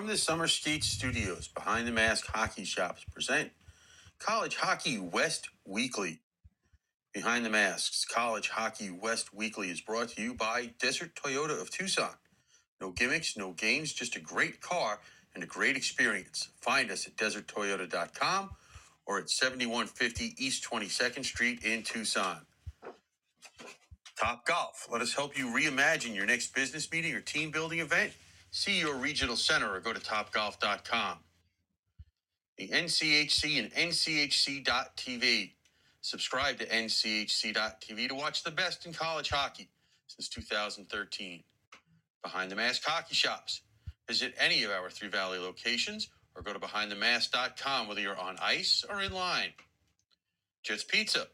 From the Summer Skate Studios, Behind the Mask Hockey Shops present College Hockey West Weekly. Behind the Masks College Hockey West Weekly is brought to you by Desert Toyota of Tucson. No gimmicks, no games, just a great car and a great experience. Find us at deserttoyota.com or at 7150 East 22nd Street in Tucson. Top Golf. Let us help you reimagine your next business meeting or team building event. See your regional center or go to topgolf.com. The NCHC and NCHC.TV. Subscribe to NCHC.TV to watch the best in college hockey since 2013. Behind the Mask Hockey Shops. Visit any of our Three Valley locations or go to behindthemask.com whether you're on ice or in line. Jets Pizza.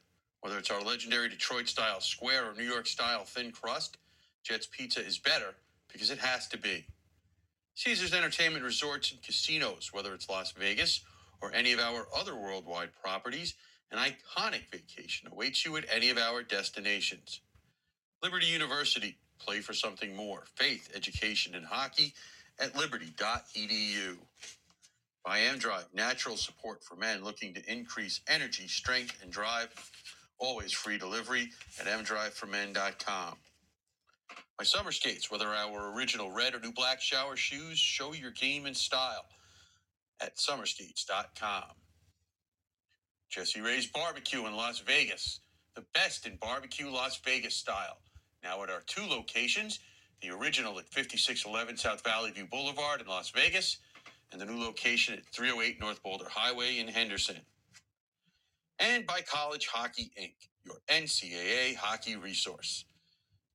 Whether it's our legendary Detroit style square or New York style thin crust, Jets Pizza is better because it has to be. Caesars Entertainment Resorts and Casinos, whether it's Las Vegas or any of our other worldwide properties, an iconic vacation awaits you at any of our destinations. Liberty University, play for something more. Faith, education, and hockey at liberty.edu. By M-Drive, natural support for men looking to increase energy, strength, and drive. Always free delivery at mdriveformen.com. My summer skates, whether our original red or new black shower shoes, show your game and style at summerskates.com. Jessie Rae's Barbecue in Las Vegas, the best in barbecue Las Vegas style. Now at our two locations, the original at 5611 South Valley View Boulevard in Las Vegas, and the new location at 308 North Boulder Highway in Henderson. And by College Hockey Inc., your NCAA hockey resource.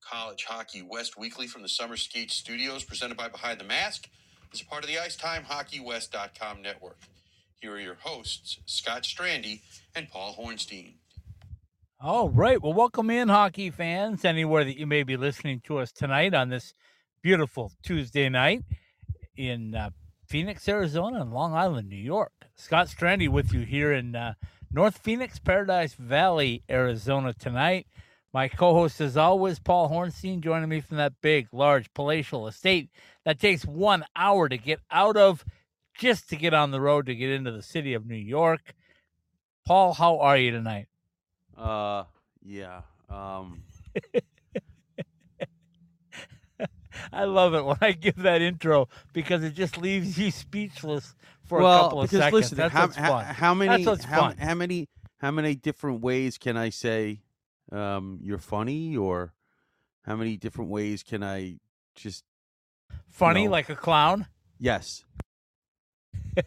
College Hockey West Weekly from the Summer Skate Studios, presented by Behind the Mask, is a part of the IcetimeHockeyWest.com network. Here are your hosts, Scott Strandy and Paul Hornstein. All right. Well, welcome in, hockey fans, anywhere that you may be listening to us tonight on this beautiful Tuesday night in uh, Phoenix, Arizona, and Long Island, New York. Scott Strandy with you here in uh, North Phoenix, Paradise Valley, Arizona tonight. My co host, as always, Paul Hornstein, joining me from that big, large palatial estate that takes one hour to get out of just to get on the road to get into the city of New York. Paul, how are you tonight? Uh, yeah. Um, I love it when I give that intro because it just leaves you speechless for well, a couple of because seconds. listen, That's how, what's how, fun. how many, how, fun. how many, how many different ways can I say um, you're funny, or how many different ways can I just Funny no. like a clown. yes?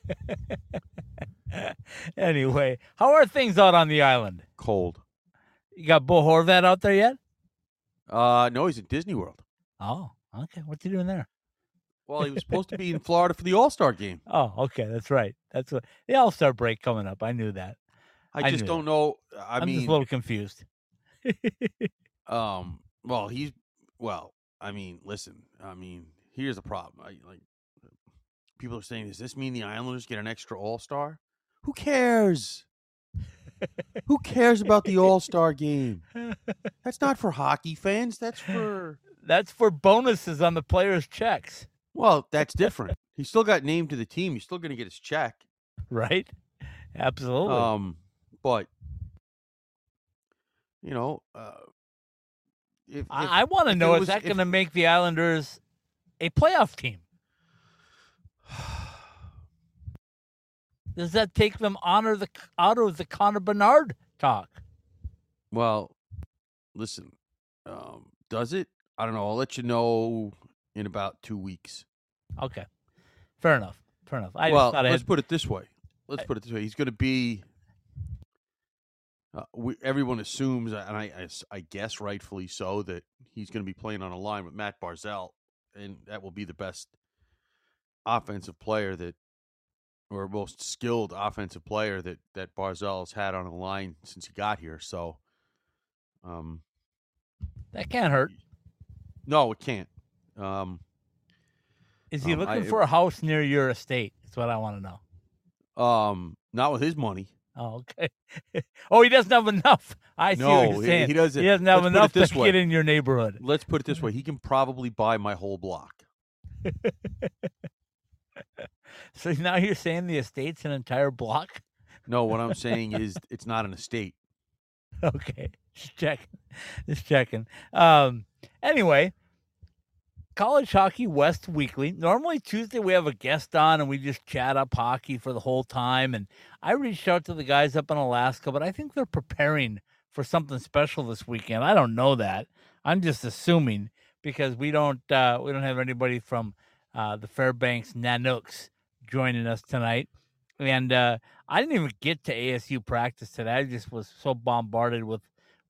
anyway, how are things out on the island? Cold. You got Bo Horvat out there yet? Uh, no, he's at Disney World. Oh, okay. What's he doing there? Well, he was supposed to be in Florida for the All Star game. Oh, okay. That's right. That's what the All Star break coming up. I knew that. I I just don't know. I am mean, just a little confused. Um. Well, he's well. I mean, listen. I mean, here's the problem. I like people are saying, does this mean the Islanders get an extra All Star? Who cares? Who cares about the All Star game? That's not for hockey fans. That's for That's for bonuses on the players' checks, well, that's different. He still got named to the team. He's still going to get his check. right? Absolutely. Um, but you know, uh, if, if I, I want to know is that going to make the Islanders a playoff team? Does that take them honor the out of the Connor Bedard talk? Well, listen, um, does it? I don't know. I'll let you know in about two weeks. Okay, fair enough. Fair enough. I well, let's had, put it this way. Let's I- put it this way. He's going to be. Uh, we, everyone assumes, and I guess rightfully so, that he's going to be playing on a line with Matt Barzal, and that will be the best offensive player that, or most skilled offensive player that that Barzal has had on a line since he got here. So, um, that can't hurt. no, it can't. Um, Is he Um, I- looking for a house near your estate? That's what I want to know. um, not with his money. Oh, okay. oh, he doesn't have enough. I see what you're he- saying. he doesn't. He doesn't have enough to way. get in your neighborhood. Let's put it this way: he can probably buy my whole block. So now you're saying the estate's an entire block? No, what I'm saying is it's not an estate. Okay, just checking, just checking. Um, anyway, College Hockey West Weekly. Normally Tuesday we have a guest on and we just chat up hockey for the whole time. And I reached out to the guys up in Alaska, but I think they're preparing for something special this weekend. I don't know that. I'm just assuming because we don't uh, we don't have anybody from uh, the Fairbanks Nanooks joining us tonight. And uh, I didn't even get to ASU practice today. I just was so bombarded with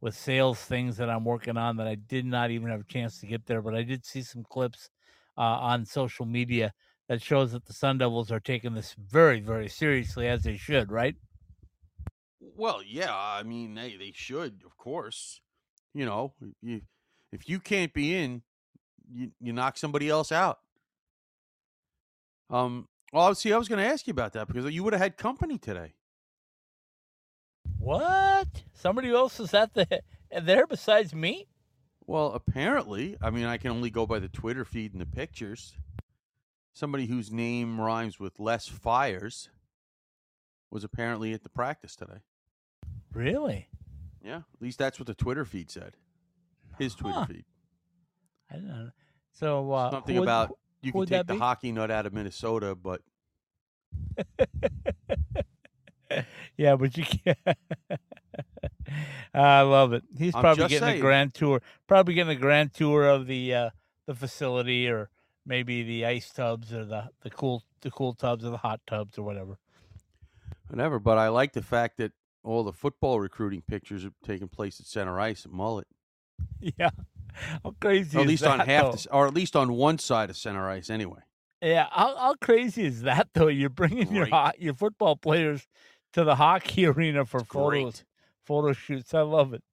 with sales things that I'm working on that I did not even have a chance to get there. But I did see some clips uh, on social media that shows that the Sun Devils are taking this very, very seriously, as they should, right? Well, yeah, I mean they they should, of course. You know, you if you can't be in, you you knock somebody else out. Um, well, see, I was going to ask you about that because you would have had company today. What? Somebody else is at the there besides me? Well, apparently, I mean, I can only go by the Twitter feed and the pictures. Somebody whose name rhymes with less Fires was apparently at the practice today. Really? Yeah, at least that's what the Twitter feed said. His Twitter feed. I don't know. So uh, Something would- about you can take the be? hockey nut out of Minnesota, but yeah, but you can't. I love it. He's I'm probably getting a grand tour. Probably getting a grand tour of the uh, the facility, or maybe the ice tubs, or the the cool the cool tubs, or the hot tubs, or whatever. whatever. But I like the fact that all the football recruiting pictures are taking place at center ice at Mullett, Yeah, how crazy or at is least on half, the, or at least on one side of center ice, anyway. Yeah, how, how crazy is that though? You're bringing your Great. ho- your football players to the hockey arena for photos, photo shoots. I love it.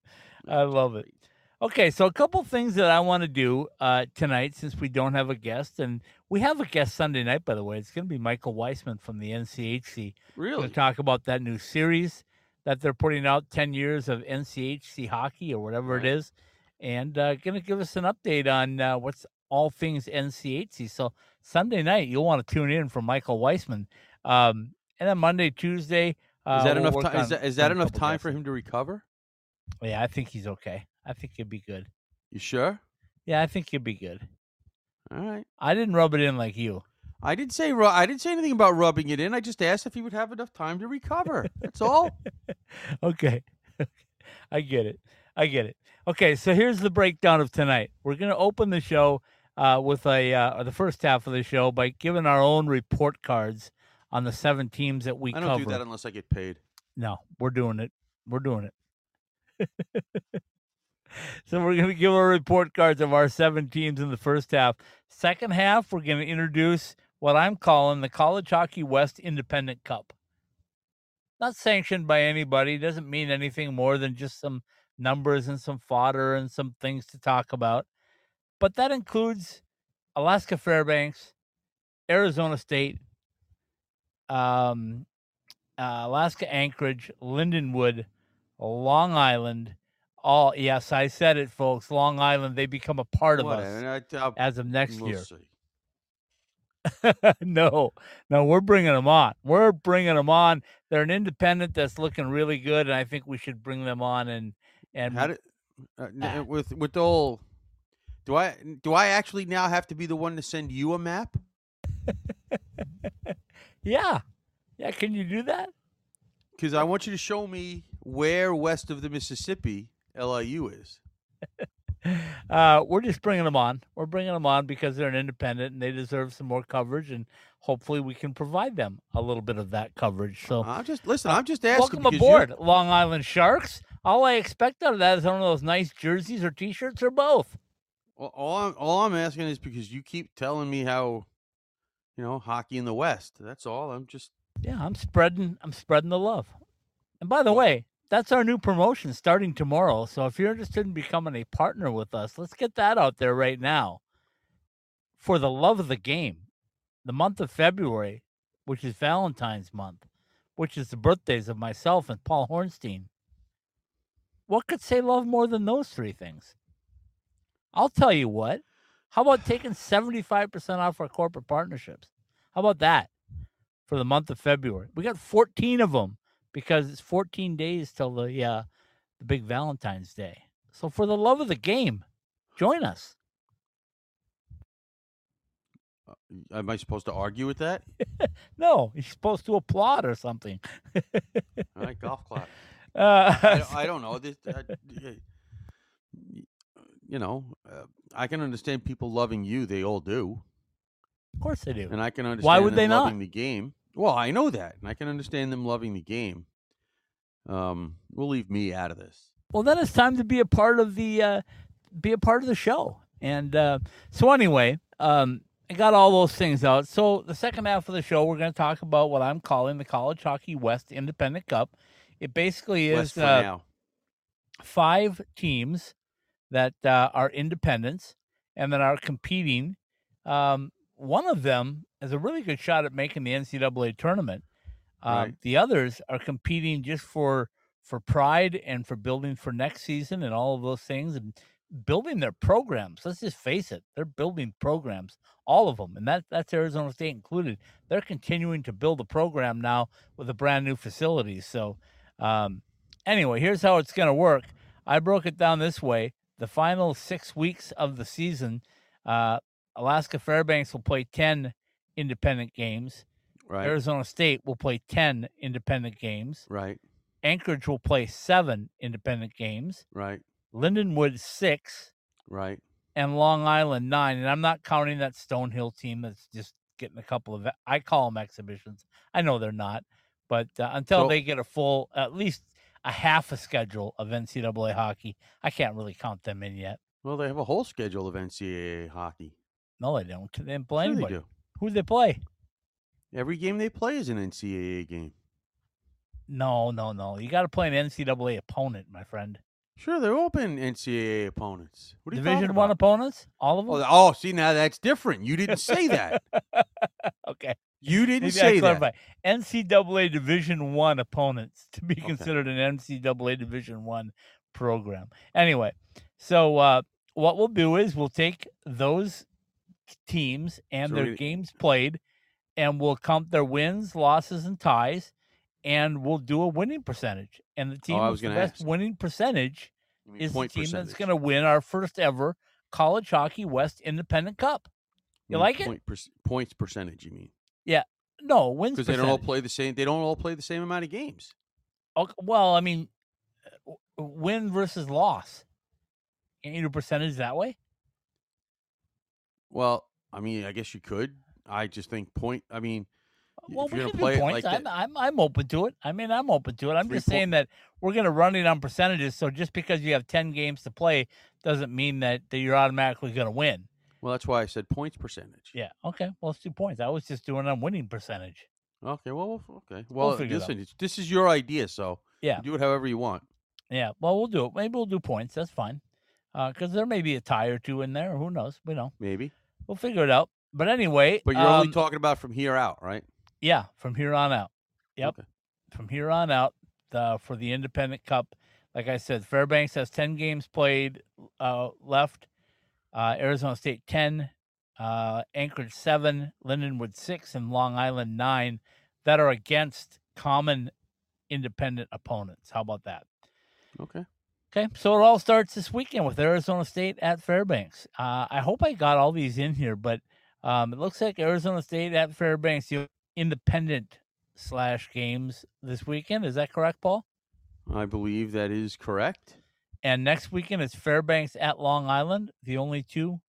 I love it. Okay, so a couple things that I want to do uh, tonight, since we don't have a guest, and we have a guest Sunday night, by the way. It's going to be Michael Weissman from the NCHC. Really? to talk about that new series that they're putting out, ten years of NCHC hockey or whatever Right. it is, and uh, going to give us an update on uh, what's all things NCHC. So Sunday night, you'll want to tune in for Michael Weissman, um, and then Monday, Tuesday. Uh, Is that we'll enough time? Is that, is that enough time for him to recover? Yeah, I think he's okay. I think he'll be good. You sure? Yeah, I think he'll be good. All right. I didn't rub it in like you. I didn't say ru- I didn't say anything about rubbing it in. I just asked if he would have enough time to recover. That's all. Okay. I get it. I get it. Okay, so here's the breakdown of tonight. We're going to open the show uh, with a uh, or the first half of the show by giving our own report cards on the seven teams that we I don't cover. do that unless I get paid. No, we're doing it. We're doing it. so we're going to give our report cards of our seven teams in the first half. Second half, we're going to introduce what I'm calling the College Hockey West Independent Cup. Not sanctioned by anybody, doesn't mean anything more than just some numbers and some fodder and some things to talk about. But that includes Alaska Fairbanks, Arizona State, um, uh, Alaska Anchorage, Lindenwood, Long Island. All yes, I said it, folks. Long Island, they become a part of Whatever, us I- I'll- as of next we'll year. no, no, we're bringing them on. We're bringing them on. They're an independent that's looking really good, and I think we should bring them on. And and How did uh, Ah. uh, with with the whole? Do I do I actually now have to be the one to send you a map? yeah, yeah. Can you do that? Because I want you to show me where west of the Mississippi LIU is. uh, we're just bringing them on. We're bringing them on because they're an independent and they deserve some more coverage, and hopefully we can provide them a little bit of that coverage. So I'm just listen. Uh, I'm just asking. welcome because you're- aboard, Long Island Sharks. All I expect out of that is one of those nice jerseys or T-shirts or both. All, all I'm all I'm asking is because you keep telling me how, you know, hockey in the West. That's all. I'm just Yeah, I'm spreading. I'm spreading the love. And by the way, that's our new promotion starting tomorrow. So if you're interested in becoming a partner with us, let's get that out there right now. For the love of the game, the month of February, which is Valentine's month, which is the birthdays of myself and Paul Hornstein. What could say love more than those three things? I'll tell you what. How about taking 75% off our corporate partnerships? How about that? for the month of February. We got 14 of them because it's 14 days till the uh, the big Valentine's Day. So for the love of the game, join us. Uh, Am I supposed to argue with that? No, you're supposed to applaud or something. All right, golf clap. Uh, I, don't- I don't know. This, uh, y- y- you know, uh, I can understand people loving you. They all do, of course they do. and I can understand Why would them they not? loving the game. Well, I know that, and I can understand them loving the game. Um, we'll leave me out of this. Well, then it's time to be a part of the uh, be a part of the show. And uh, so anyway, um, I got all those things out. So the second half of the show, we're going to talk about what I'm calling the College Hockey West Independent Cup. It basically is for uh, now. five teams that uh, are independents and that are competing. Um, one of them has a really good shot at making the NCAA tournament. Um, Right. The others are competing just for for pride and for building for next season and all of those things and building their programs. Let's just face it, they're building programs, all of them, and that that's Arizona State included. They're continuing to build a program now with a brand new facility. So, um, anyway, here's how it's going to work. I broke it down this way: the final six weeks of the season, uh, Alaska Fairbanks will play ten independent games. Right, Arizona State will play ten independent games. right, Anchorage will play seven independent games. right, Lindenwood six, right. and Long Island nine. And I'm not counting that Stonehill team that's just getting a couple of. I call them exhibitions. I know they're not, but uh, until So- they get a full, at least a half a schedule of NCAA hockey, I can't really count them in yet. Well, they have a whole schedule of NCAA hockey. No, they don't. They didn't play Sure they do. Who they play? Every game they play is an NCAA game. No, no, no. You got to play an NCAA opponent, my friend. Sure, they're open NCAA opponents. What are Division one opponents, all of them. Oh, oh, see now that's different. You didn't say that. okay. You didn't Maybe say that. NCAA Division One opponents to be Okay. considered an NCAA Division One program. Anyway, so uh, what we'll do is we'll take those teams and So their we- games played, and we'll count their wins, losses, and ties, and we'll do a winning percentage. And the team Oh, with the best ask. winning percentage is the team that's going to win our first ever College Hockey West Independent Cup. You like it? point per- points percentage, you mean? No, wins Because they don't all play the same. They don't all play the same amount of games. Okay, well, I mean, uh, win versus loss. You do percentage that way? Well, I mean, I guess you could. I just think point. I mean, Well, if we you're can do points. like I'm, that, I'm I'm open to it. I mean, I'm open to it. I'm just saying that we're going to run it on percentages. So just because you have ten games to play doesn't mean that, that you're automatically going to win. Well, that's why I said points percentage. Yeah. Okay. Well, let's do points. I was just doing it on winning percentage. Okay. Well. we'll- Okay. Well, it out. listen. It's, this is your idea, so Yeah. do it however you want. Yeah. Well, we'll do it. Maybe we'll do points. That's fine. Because there may be a tie or two in there. Who knows? We know. Maybe. We'll figure it out. But anyway, But you're only um, talking about from here out, right? Yeah, from here on out. Yep. Okay. From here on out, uh, for the Independent Cup, like I said, Fairbanks has 10 games played uh, left, uh, Arizona State 10, uh, Anchorage 7, Lindenwood 6, and Long Island 9 that are against common independent opponents. How about that? Okay. Okay, so it all starts this weekend with Arizona State at Fairbanks. Uh, I hope I got all these in here, but um, it looks like Arizona State at Fairbanks, the independent slash games this weekend. Is that correct, Paul? I believe that is correct. And next weekend is Fairbanks at Long Island, the only two.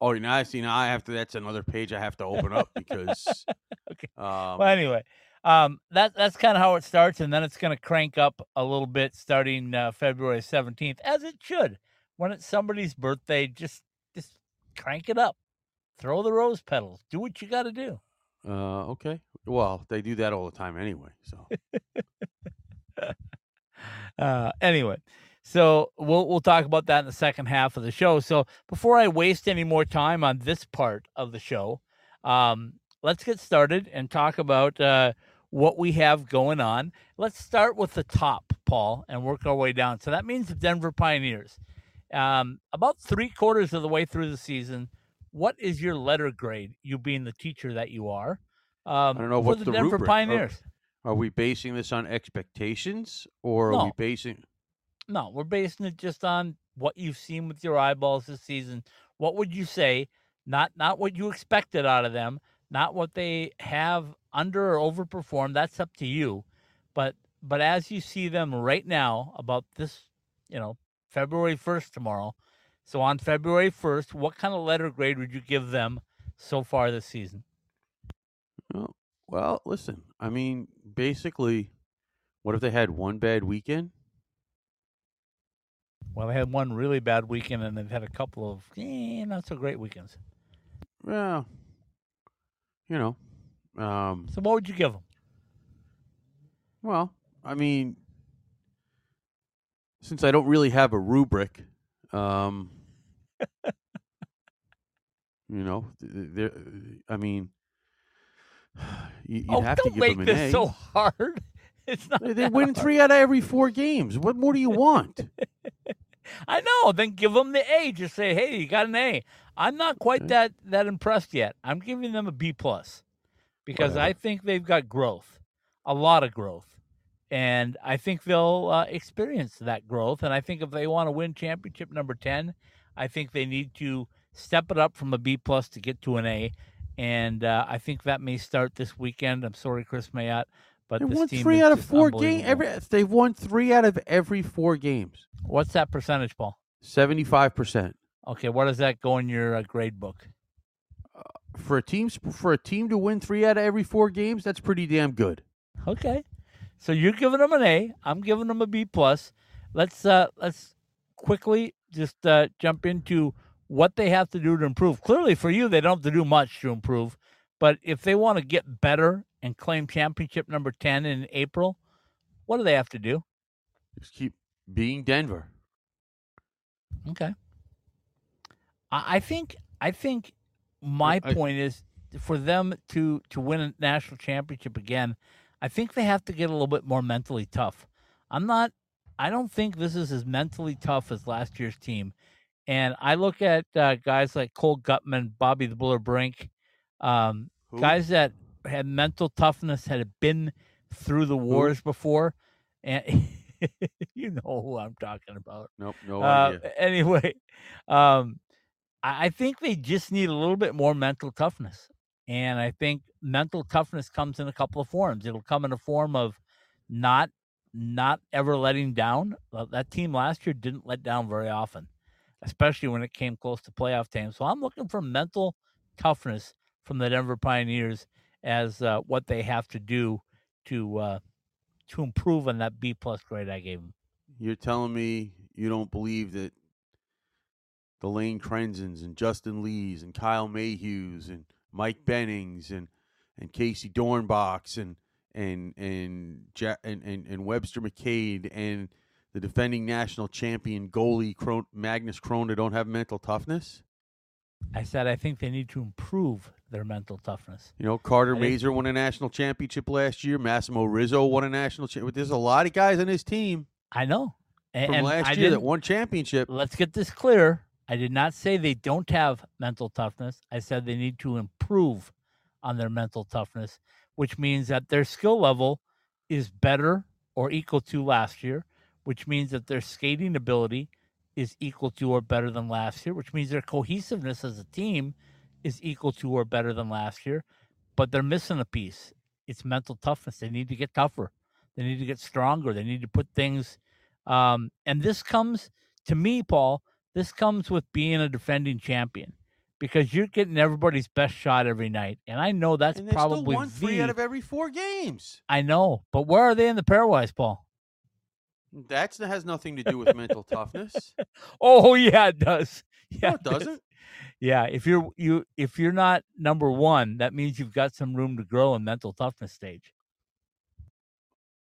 Oh, now I see. Now I have to. That's another page I have to open up because. Okay. Um, well, anyway, um, that that's kind of how it starts, and then it's going to crank up a little bit starting uh, February seventeenth, as it should. When it's somebody's birthday, just just crank it up, throw the rose petals, do what you got to do. uh, okay. Well, they do that all the time anyway. So Uh, anyway, so we'll we'll talk about that in the second half of the show. So before I waste any more time on this part of the show, um, let's get started and talk about uh, what we have going on. Let's start with the top, Paul, and work our way down. So that means the Denver Pioneers. Um, about three quarters of the way through the season, what is your letter grade? You being the teacher that you are, Um, I don't know for what's the, the Denver rubric. Pioneers. Are we basing this on expectations or are we basing? No, we're basing it just on what you've seen with your eyeballs this season. What would you say? Not not what you expected out of them, not what they have under or overperformed. That's up to you. But but as you see them right now, about this, you know, February first tomorrow. So on February first, what kind of letter grade would you give them so far this season? Oh, well, listen. I mean, basically, what if they had one bad weekend? Well, they had one really bad weekend, and they've had a couple of eh, not so great weekends. Well, you know, um, So what would you give them? well, I mean, since I don't really have a rubric, um, you know, th- th- there. I mean, you, oh, have to give make them an this A. so hard. It's not. They- they win hard. three out of every four games. What more do you want? I know. Then give them the A. Just say, hey, you got an A. I'm not quite Okay. that that impressed yet. I'm giving them a B plus because I think they've got growth, a lot of growth, and I think they'll uh, experience that growth. And I think if they want to win championship number ten, I think they need to step it up from a B plus to get to an A. And uh, I think that may start this weekend. I'm sorry, Kris Mayotte, but They won three out of four games. Every they've won three out of every four games. What's that percentage, Paul? Seventy-five percent Okay, what does that go in your uh, grade book? for a team for a team to win three out of every four games. That's pretty damn good. Okay, so you're giving them an A. I'm giving them a B plus. Let's uh, let's quickly just uh, jump into what they have to do to improve. Clearly, for you, they don't have to do much to improve. But if they want to get better and claim championship number ten in April, what do they have to do? Just keep being Denver. Okay. I, I think I think my I- point is for them to to win a national championship again, I think they have to get a little bit more mentally tough. I'm not I don't think this is as mentally tough as last year's team. And I look at uh, guys like Cole Guttman, Bobby the Buller Brink, um, guys that had mental toughness, had been through the wars before, and you know who I'm talking about. Nope, no Uh, idea. anyway, um, I, I think they just need a little bit more mental toughness, and I think mental toughness comes in a couple of forms. It'll come in a form of not not ever letting down. That team last year didn't let down very often, especially when it came close to playoff time. So I'm looking for mental toughness from the Denver Pioneers as uh, what they have to do to uh, to improve on that B plus grade I gave them. You're telling me you don't believe that the Lane Crenzens and Justin Lees and Kyle Mayhews and Mike Bennings and and Casey Dornbachs and and and ja- and, and, and Webster McKade and the defending national champion goalie Cron- Magnus Chrona don't have mental toughness? I said I think they need to improve their mental toughness. You know, Carter I think- Mazur won a national championship last year. Massimo Rizzo won a national championship. There's a lot of guys on his team I know. A- from and last I year that won championship. Let's get this clear. I did not say they don't have mental toughness. I said they need to improve on their mental toughness, which means that their skill level is better or equal to last year, which means that their skating ability is equal to or better than last year, which means their cohesiveness as a team is equal to or better than last year. But they're missing a piece. It's mental toughness. They need to get tougher. They need to get stronger. They need to put things. Um, and this comes to me, Paul. This comes with being a defending champion because you're getting everybody's best shot every night, and I know that's and probably won three out of every four games. I know, but where are they in the pairwise, Paul? That has nothing to do with mental toughness. Oh yeah, it does. Yeah, No, it doesn't. Yeah, if you're you if you're not number one, that means you've got some room to grow in mental toughness stage.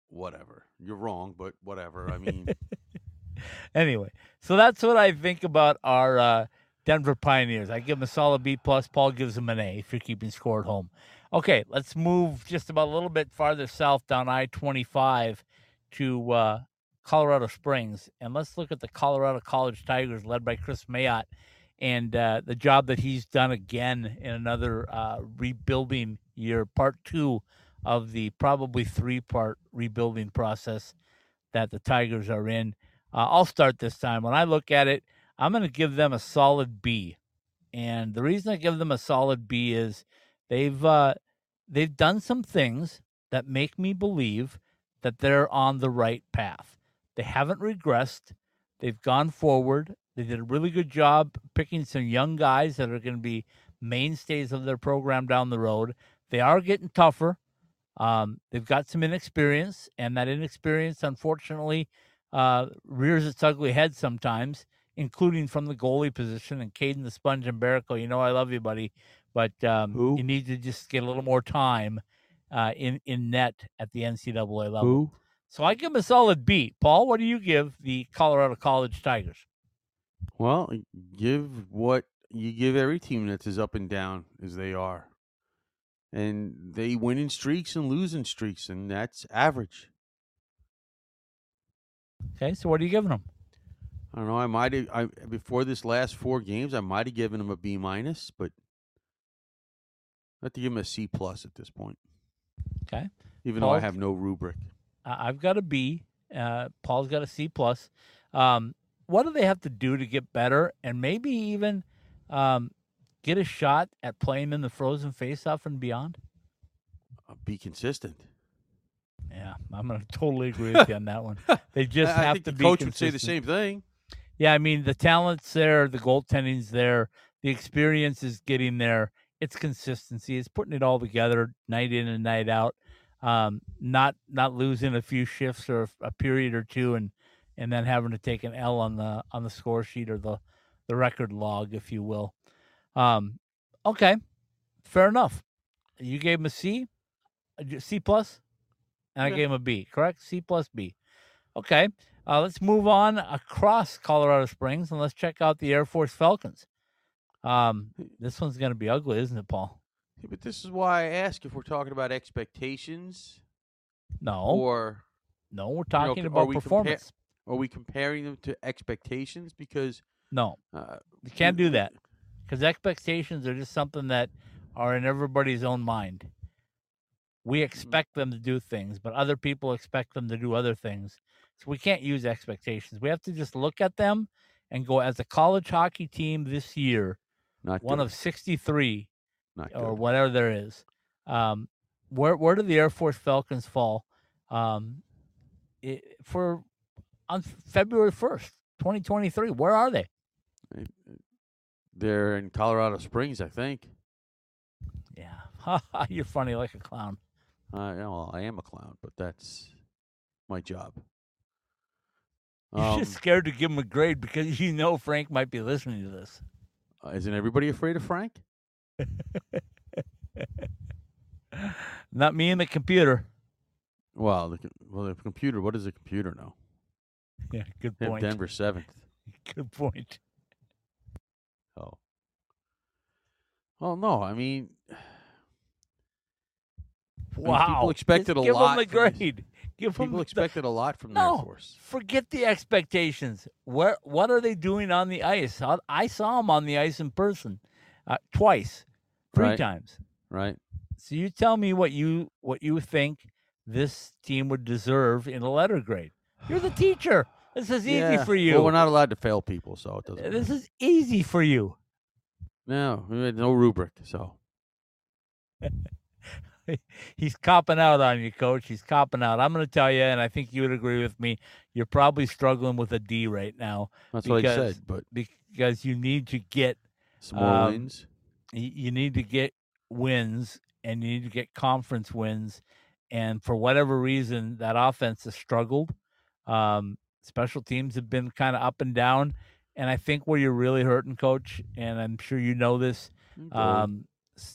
Whatever. You're wrong, but whatever. I mean, Anyway, so that's what I think about our uh, Denver Pioneers. I give them a solid B plus. Paul gives them an A if you're keeping score at home. Okay, let's move just about a little bit farther south down I twenty five to uh, Colorado Springs, and let's look at the Colorado College Tigers, led by Kris Mayotte. And uh, the job that he's done again in another uh, rebuilding year, part two of the probably three part rebuilding process that the Tigers are in. Uh, I'll start this time. When I look at it, I'm going to give them a solid B. And the reason I give them a solid B is they've uh, they've done some things that make me believe that they're on the right path. They haven't regressed. They've gone forward. They did a really good job picking some young guys that are going to be mainstays of their program down the road. They are getting tougher. Um, they've got some inexperience, and that inexperience, unfortunately, uh, rears its ugly head sometimes, including from the goalie position. And Kaidan the Sponge Mbereko, you know I love you, buddy, but um, Who? you need to just get a little more time uh, in in net at the NCAA level. Who? So I give them a solid B. Paul, what do you give the Colorado College Tigers? Well, give what you give every team that's as up and down as they are. And they win in streaks and lose in streaks, and that's average. Okay, so what are you giving them? I don't know. I might have I before this last four games, I might have given them a B minus, but I have to give them a C plus at this point. Okay. Even though I have no rubric. I- I've got a B. Uh, Paul's got a C plus. Um, what do they have to do to get better, and maybe even um, get a shot at playing in the frozen faceoff and beyond? Uh, be consistent. Yeah, I'm going to totally agree with you on that one. They just I, I have think to the be coach would say the same thing. Yeah, I mean the talent's there, the goaltending's there, the experience is getting there. It's consistency. It's putting it all together night in and night out. Um, not not losing a few shifts or a period or two, and and then having to take an L on the on the score sheet or the the record log, if you will. Um, okay, fair enough. You gave him a C, a C plus, and I Yeah. gave him a B. Correct? C plus B. Okay. Uh, let's move on across Colorado Springs and let's check out the Air Force Falcons. Um, this one's going to be ugly, isn't it, Paul? Yeah, but this is why I ask if we're talking about expectations No, or no, we're you know, talking about performance. Are we comparing them to expectations? Because no, uh, you can't do that because expectations are just something that are in everybody's own mind. We expect them to do things, but other people expect them to do other things. So we can't use expectations. We have to just look at them and go as a college hockey team this year, Not one good. of 63 not or good. whatever there is. Um, where where do the Air Force Falcons fall? Um, i for on February first, twenty twenty three. Where are they? They're in Colorado Springs, I think. Yeah, you're funny like a clown. Uh, yeah, well, I am a clown, but that's my job. You're Um, just scared to give him a grade because you know Frank might be listening to this. uh, isn't everybody afraid of Frank? Not me and the computer. Well, the, well, the computer. What does the computer know? Yeah, good point. Denver seventh. Good point. Oh. Well, no. I mean, Wow. people expected Just a give lot him the from grade. Give people the- expected a lot from the Air No, Force. forget the expectations. Where what are they doing on the ice? I, I saw them on the ice in person, uh, twice, three Right. times. Right? So you tell me what you what you think this team would deserve in a letter grade. You're the teacher. This is easy Yeah. for you. Well, we're not allowed to fail people, so it doesn't. this matter. is easy for you. no, we had no rubric, so He's copping out on you, coach. He's copping out. I'm going to tell you, and I think you would agree with me. You're probably struggling with a D right now that's what I Because- said. But because you need to get some more Um, wins. you need to get wins and you need to get conference wins. And for whatever reason, that offense has struggled. Um, special teams have been kind of up and down. And I think where you're really hurting, coach, and I'm sure you know this. Goalie. Um,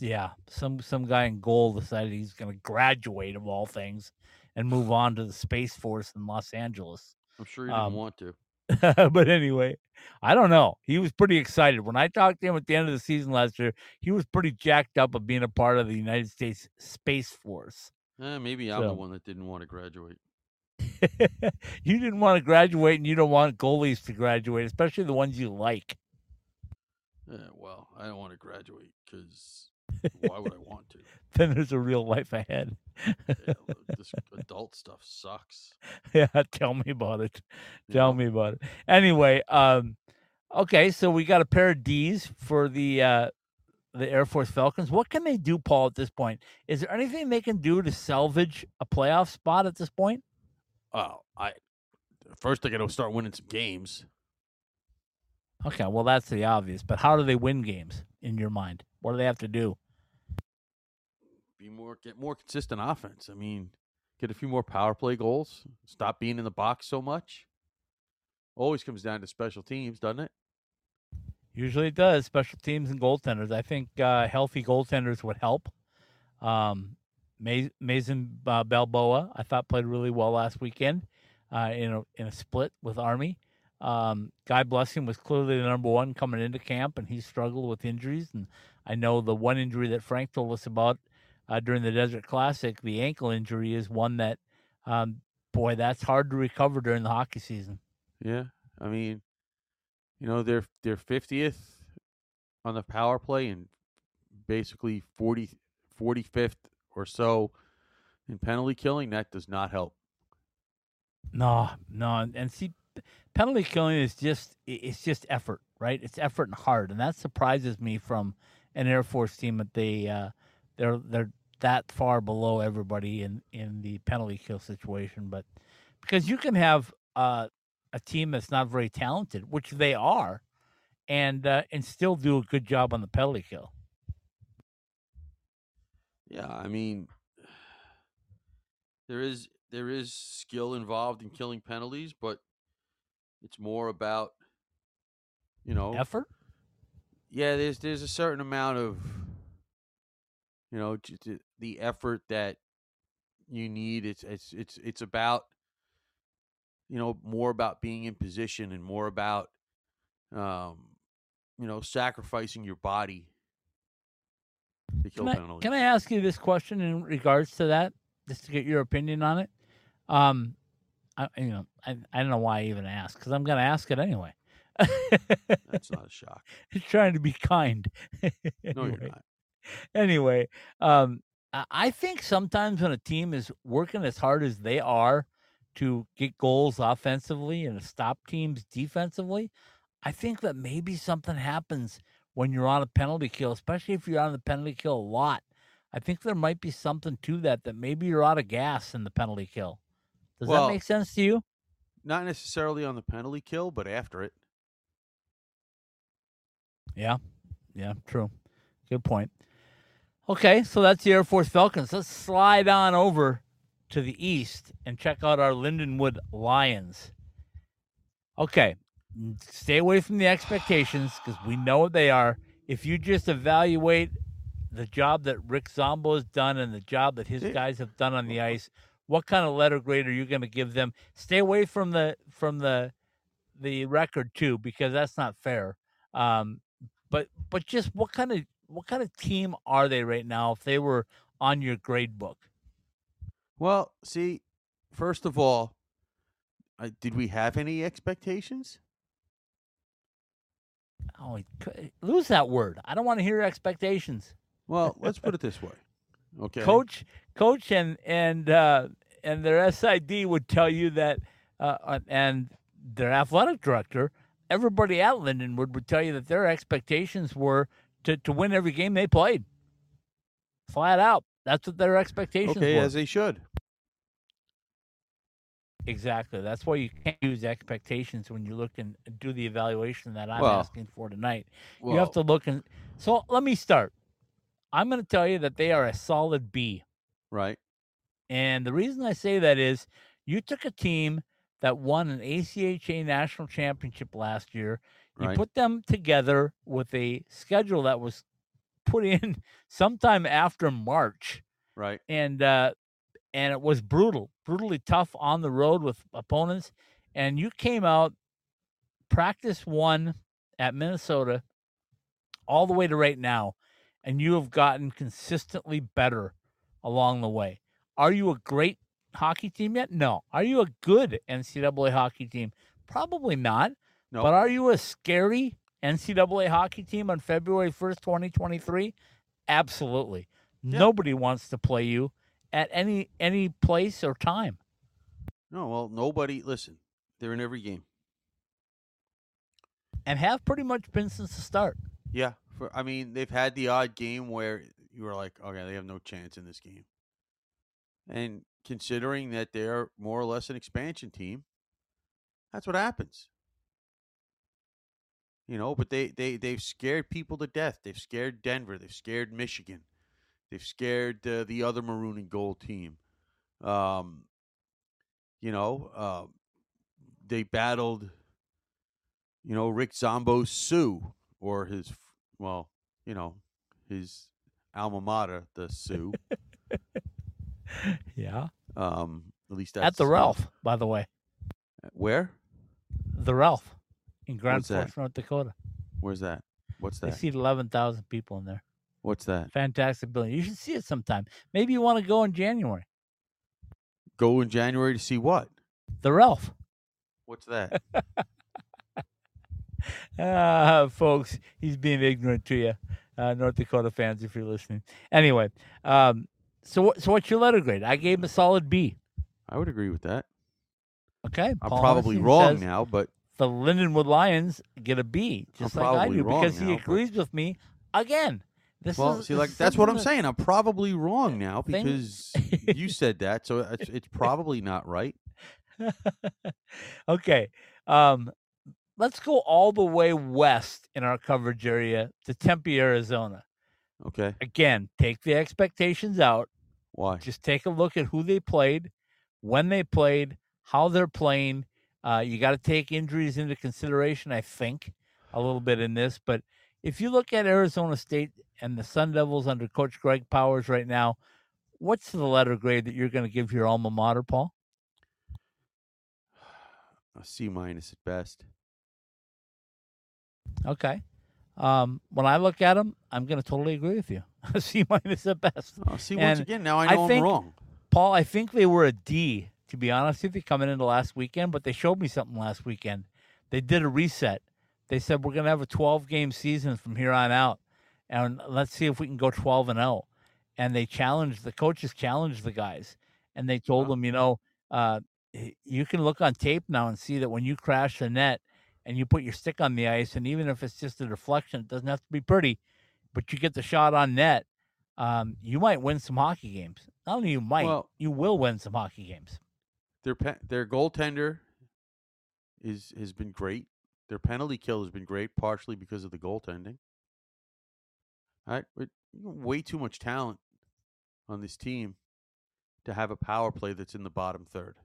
yeah, some some guy in goal decided he's going to graduate of all things and move on to the Space Force in Los Angeles. I'm sure he didn't um, want to. but anyway, I don't know. He was pretty excited when I talked to him at the end of the season last year. He was pretty jacked up of being a part of the United States Space Force. Eh, maybe I'm the one that didn't want to graduate. you didn't want to graduate, and you don't want goalies to graduate, especially the ones you like. Yeah, well, I don't want to graduate because why would I want to? then there's a real life ahead. Yeah, this adult stuff sucks. yeah, tell me about it. Tell know? me about it. Anyway, um, okay, so we got a pair of D's for the uh, the Air Force Falcons. What can they do, Paul? At this point, is there anything they can do to salvage a playoff spot at this point? Oh, I first they got to start winning some games. Okay, well that's the obvious, but how do they win games in your mind? What do they have to do? Be more, get more consistent offense. I mean, get a few more power play goals. Stop being in the box so much. Always comes down to special teams, doesn't it? Usually it does. Special teams and goaltenders. I think uh, healthy goaltenders would help. Um, Mason uh, Balboa, I thought played really well last weekend uh, in a in a split with Army. Um, Guy Blessing was clearly the number one coming into camp, and he struggled with injuries. And I know the one injury that Frank told us about uh, during the Desert Classic, the ankle injury, is one that, um, boy, that's hard to recover during the hockey season. Yeah, I mean, you know, they're they're fiftieth on the power play and basically 40, 45th or so in penalty killing. That does not help. No, no, and- see, penalty killing is just it's just effort, right? It's effort and hard, and that surprises me from an Air Force team that they uh, they're they're that far below everybody in in the penalty kill situation. But because you can have uh, a team that's not very talented, which they are, and uh, and still do a good job on the penalty kill. Yeah, I mean, there is there is skill involved in killing penalties, but it's more about you know Effort. yeah there's there's a certain amount of you know the effort that you need it's it's it's it's about you know more about being in position and more about um you know sacrificing your body kill Can I, can I ask you this question in regards to that, just to get your opinion on it? Um, I, you know, I, I don't know why I even ask because I'm going to ask it anyway. that's not a shock Just trying to be kind. no anyway, you're not anyway, um, I- I think sometimes when a team is working as hard as they are to get goals offensively and to stop teams defensively, I think that maybe something happens when you're on a penalty kill, especially if you're on the penalty kill a lot. I think there might be something to that that maybe you're out of gas in the penalty kill. Does Well, that make sense to you? not necessarily on the penalty kill but after it Yeah. Yeah, true. Good point. Okay, so that's the Air Force Falcons. Let's slide on over to the east and check out our Lindenwood Lions. Okay, stay away from the expectations because we know what they are. If you just evaluate the job that Rick Zombo has done and the job that his guys have done on the ice, what kind of letter grade are you going to give them? Stay away from the from the the record too because that's not fair. Um, but but just what kind of what kind of team are they right now if they were on your grade book? well see first of all uh, did we have any expectations Oh, lose that word. I don't want to hear expectations. well let's put it this way okay Coach, coach, and and uh, and their SID would tell you that, uh, uh, and their athletic director, everybody at Lindenwood would tell you that their expectations were to to win every game they played. Flat out, that's what their expectations okay were. as they should Exactly. That's why you can't use expectations when you look and do the evaluation that I'm Well, asking for tonight. well, you have to look and so let me start. I'm going to tell you that they are a solid B. right And the reason I say that is you took a team that won an ACHA national championship last year. You Right. put them together with a schedule that was put in sometime after March right and uh, and it was brutal, brutally tough on the road with opponents. And you came out, practice one at Minnesota, all the way to right now, and you have gotten consistently better along the way. Are you a great hockey team yet? No. Are you a good NCAA hockey team? Probably not. No. But are you a scary NCAA hockey team on February 1st, 2023? Absolutely. Yeah. Nobody wants to play you at any any place or time. No, well, nobody. Listen, they're in every game. And have pretty much been since the start. Yeah, for I mean, they've had the odd game where you were like, okay, they have no chance in this game. And considering that they're more or less an expansion team, that's what happens. You know, but they they they've scared people to death. They've scared Denver. They've scared Michigan. They've scared uh, the other maroon and gold team. Um, you know, uh, they battled. You know, Rick Zombo Sioux or his, well, you know, his alma mater, the Sioux. Yeah. um, at least that's At the Ralph, by the way. Where? The Ralph in Grand Forks, North Dakota. Where's that? What's that? They seat 11,000 people in there. What's that? Fantastic building. You should see it sometime. Maybe you want to go in January. Go in January to see what? The Ralph. What's that? Ah, folks, he's being ignorant to you, uh, North Dakota fans, if you're listening. Anyway, um, so what, so what's your letter grade? I gave him a solid B. I would agree with that. Okay, I'm probably Hennessy wrong now, but The Lindenwood Lions get a B, just I'm like I do, because he now, but- agrees with me again. This well, is see, like that's what I'm that- saying. I'm probably wrong now because you said that, so it's, it's probably not right. okay. Um, let's go all the way west in our coverage area to Tempe, Arizona. Okay, Again, take the expectations out. why? Just take a look at who they played, when they played, how they're playing. Uh, you got to take injuries into consideration, I think, a little bit in this. But if you look at Arizona State and the Sun Devils under Coach Greg Powers right now, what's the letter grade that you're going to give your alma mater, Paul? A C minus at best. Okay. Um, when I look at them, I'm going to totally agree with you. C minus at best. Oh, see, once again, now I I know I'm think- wrong. Paul, I think they were a D, to be honest with you, coming into last weekend, but they showed me something last weekend. They did a reset. They said, we're going to have a 12 game season from here on out, and let's see if we can go 12 and 0. And they challenged, the coaches challenged the guys, and they told Wow. them, you know, uh, you can look on tape now and see that when you crash the net and you put your stick on the ice, and even if it's just a deflection, it doesn't have to be pretty, but you get the shot on net, um, you might win some hockey games. Not only you might, Well- you will win some hockey games. Their their goaltender is has been great. Their penalty kill has been great, partially because of the goaltending. All right, way too much talent on this team to have a power play that's in the bottom third.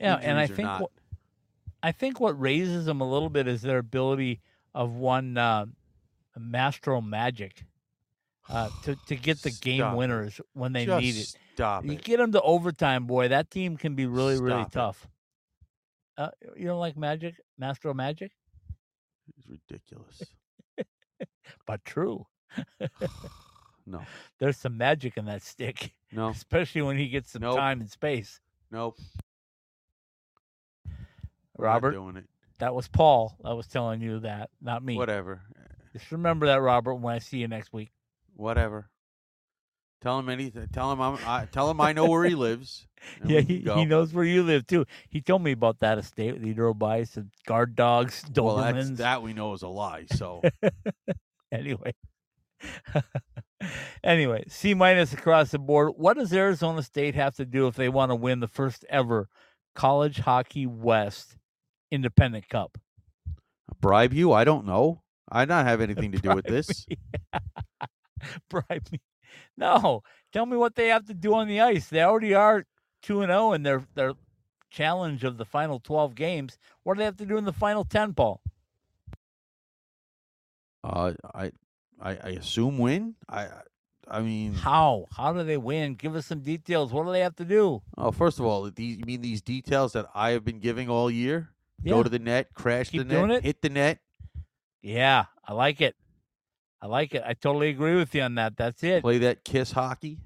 Yeah, and I think what, I think what raises them a little bit is their ability of one uh, Mastro Magic uh, to to get the game Stop it. winners when they Just need it. Stop You it. get them to overtime, boy. That team can be really really it. tough. Uh, you don't like Magic, Master of Magic, It's ridiculous. but true. no, There's some magic in that stick, no, especially when he gets some Nope. time and space. nope. Robert, doing it. that was Paul. I was telling you that, not me. Whatever, Just remember that, Robert, when I see you next week. Whatever. Tell him anything. Tell him I'm. I, tell him I know where he lives. yeah, he, he knows where you live too. He told me about that estate with the drove by some guard dogs, Well, that we know is a lie. So Anyway. anyway, C minus across the board. What does Arizona State have to do if they want to win the first ever College Hockey West Independent Cup? bribe you? I don't know. I not have anything to do with this. Bribe me. No, tell me what they have to do on the ice. They already are two and zero in their their challenge of the final twelve games. What do they have to do in the final ten, Paul? Uh, I, I, I assume win. I, I mean, How? How do they win? Give us some details. What do they have to do? oh, first of all, these you mean these details that I have been giving all year? Yeah. Go to the net, crash Keep the net, it? hit the net. Yeah, I like it. I like it. I totally agree with you on that. That's it. Play that kiss hockey.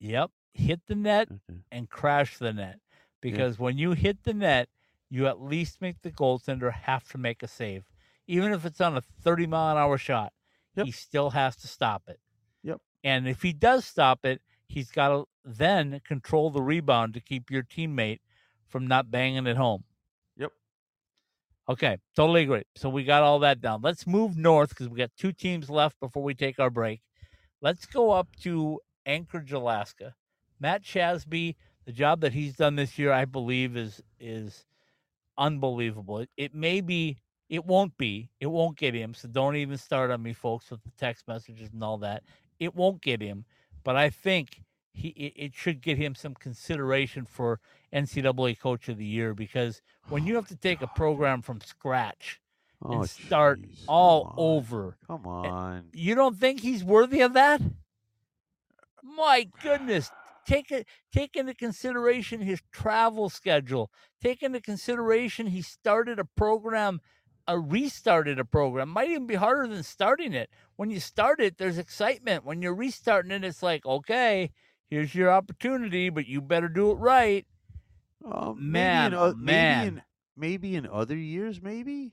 Yep. Hit the net Okay. and crash the net. Because when you hit the net, you at least make the goaltender have to make a save, even if it's on a 30 mile an hour shot. Yep. He still has to stop it. Yep. And if he does stop it, he's got to then control the rebound to keep your teammate from not banging it home. Okay, totally agree. So we got all that down. Let's move north because we got two teams left before we take our break. Let's go up to Anchorage, Alaska. Matt Shasby, the job that he's done this year, I believe, is is unbelievable. It may be, it won't be, it won't get him. So don't even start on me, folks, with the text messages and all that. It won't get him, but I think he it, it should get him some consideration for NCAA Coach of the Year because when you have to take a program from scratch Oh, and start jeez. all Come over, Come on. you don't think he's worthy of that? My goodness. Take it take into consideration his travel schedule. Take into consideration he started a program, uh, restarted a program. Might even be harder than starting it. When you start it, there's excitement. When you're restarting it, it's like, okay, here's your opportunity, but you better do it right. Um, Man, maybe in, oth- man. maybe in maybe in other years, maybe.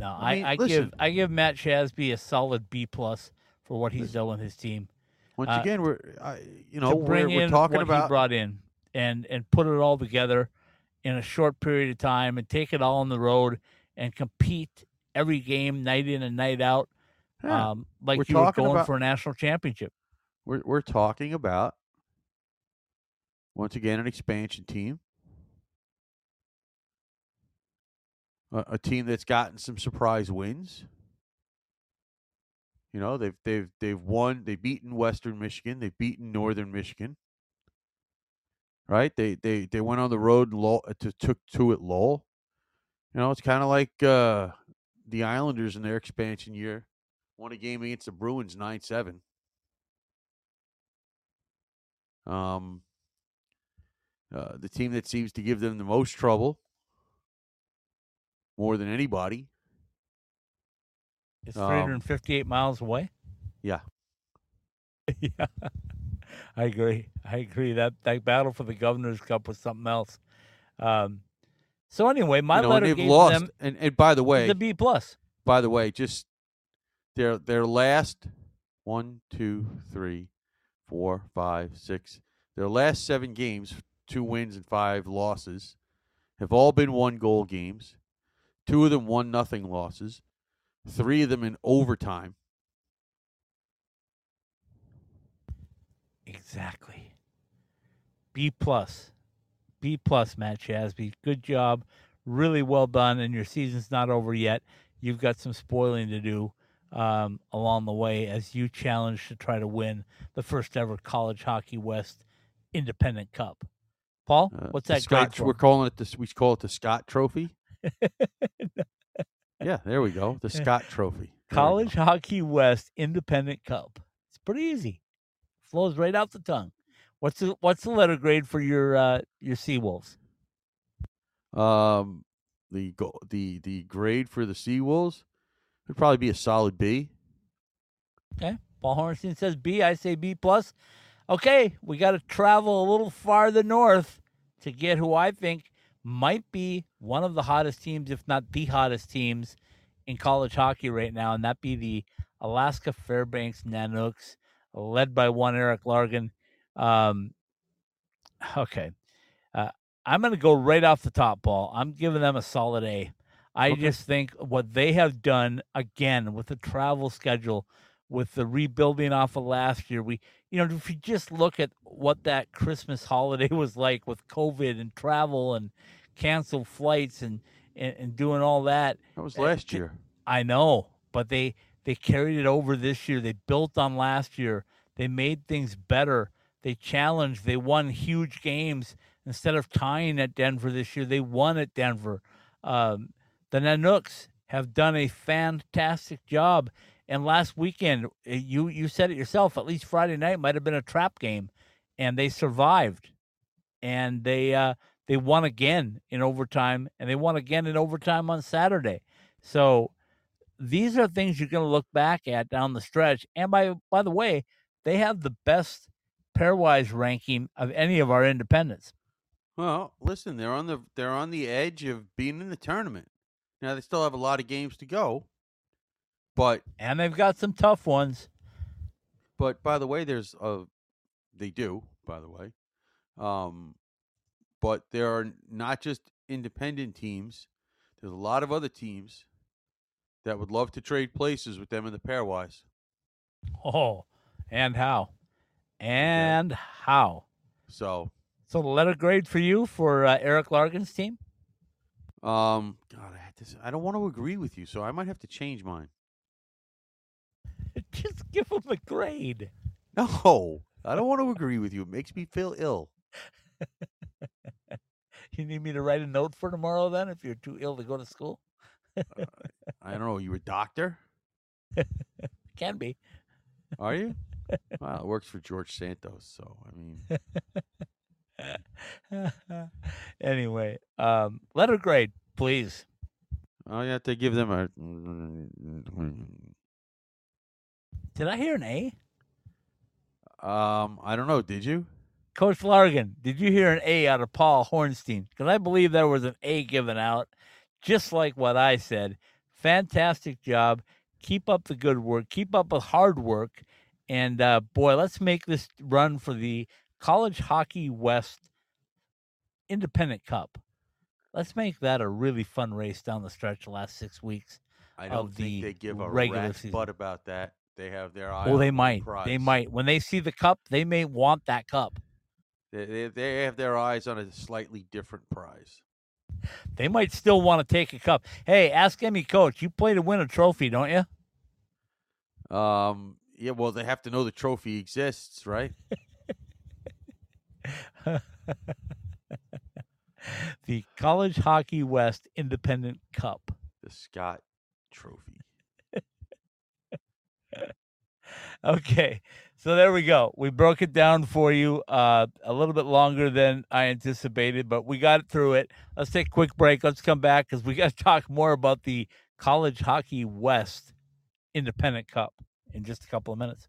No, I I, mean, I, give I give Matt Shasby a solid B plus for what he's Listen. done with his team. Once Uh, again, we're I, you know we're, we're talking about brought in and and put it all together in a short period of time and take it all on the road and compete every game night in and night out Yeah, um, like We're you were going about- for a national championship. we're we're talking about once again an expansion team, a, a team that's gotten some surprise wins. You know they've they've they've won. They've beaten Western Michigan. They've beaten Northern Michigan. Right? They they they went on the road and to took two at Lowell. You know it's kind of like uh, the Islanders in their expansion year, won a game against the Bruins nine seven. Um, uh, the team that seems to give them the most trouble, more than anybody. It's Um, 358 miles away. Yeah. yeah, I agree. I agree. That that battle for the Governor's Cup was something else. Um, so anyway, my you know, and letter they've gave lost. them And, and by the way, the B plus. by the way, just their their last one, two, three, four, five, six. Their last seven games, two wins and five losses, have all been one goal games. Two of them one nothing losses. Three of them in overtime. Exactly. B plus. B plus, Matt Shasby. Good job. Really well done. And your season's not over yet. You've got some spoiling to do um, along the way as you challenge to try to win the first ever College Hockey West Independent Cup. Paul, Uh, what's that Scott? grade? We're calling it the we call it the Scott Trophy. yeah, there we go. The Scott Trophy. There we. College Hockey West Independent Cup. It's pretty easy. Flows right out the tongue. What's the what's the letter grade for your uh, your Seawolves? Um, the go- the the grade for the Seawolves would probably be a solid B. Okay. Paul Hornstein says B. I say B plus. Okay, we got to travel a little farther north to get who I think might be one of the hottest teams, if not the hottest teams in college hockey right now, and that be the Alaska Fairbanks Nanooks, led by one Eric Largen. Um, okay, uh, I'm going to go right off the top, Paul. I'm giving them a solid A. I Okay. just think what they have done again with the travel schedule, with the rebuilding off of last year, we you know if you just look at what that Christmas holiday was like with COVID and travel and canceled flights and and, and doing all that, That was Uh, last year. I know, but they they carried it over this year. They built on last year. They made things better. They challenged. They won huge games instead of tying at Denver this year. They won at Denver. Um, the Nanooks have done a fantastic job. And last weekend, uh, you you said it yourself. At least Friday night might have been a trap game, and they survived. And they uh, they won again in overtime, and they won again in overtime on Saturday. So these are things you're going to look back at down the stretch. And by by the way, they have the best pairwise ranking of any of our independents. Well, listen, they're on the they're on the edge of being in the tournament. Now they still have a lot of games to go, but And they've got some tough ones. but by the way, there's a they do by the way, um, but there are not just independent teams. There's a lot of other teams that would love to trade places with them in the pairwise. Oh, and how? And how? So, So the letter grade for you for uh, Eric Largen's team? um, God, I had to. s- I don't want to agree with you, so I might have to change mine. Just give him a grade. No, I don't want to agree with you. It makes me feel ill. You need me to write a note for tomorrow then if you're too ill to go to school? I don't know. You a doctor? Can be. Are you? well, it works for George Santos, so I mean, anyway, um, letter grade, please. I have to give them a. Did I hear an A? Um, I don't know. Did you? Coach Largen, did you hear an A out of Paul Hornstein? Because I believe there was an A given out, just like what I said. Fantastic job. Keep up the good work. Keep up the hard work. And uh, boy, let's make this run for the College Hockey West Independent Cup. Let's make that a really fun race down the stretch the last six weeks. I don't the think they give a regular rat's season. butt about that. They have their eye. Oh, on they the might. They might. When they see the cup, they may want that cup. They, they, they have their eyes on a slightly different prize. They might still want to take a cup. Hey, ask Emmy coach. You play to win a trophy, don't you? Um, yeah. Well, they have to know the trophy exists, right? the College Hockey West Independent Cup. The Scott Trophy. Okay, so there we go. We broke it down for you uh, a little bit longer than I anticipated, but we got through it. Let's take a quick break. Let's come back because we got to talk more about the College Hockey West Independent Cup in just a couple of minutes.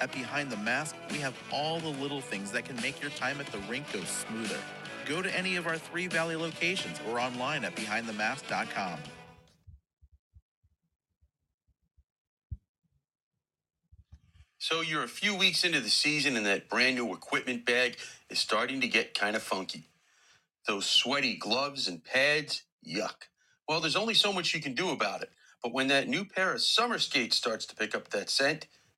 at Behind the Mask, we have all the little things that can make your time at the rink go smoother. Go to any of our three Valley locations or online at behindthemask.com. So you're a few weeks into the season and that brand new equipment bag is starting to get kind of funky. Those sweaty gloves and pads, yuck. Well, there's only so much you can do about it. But when that new pair of summer skates starts to pick up that scent,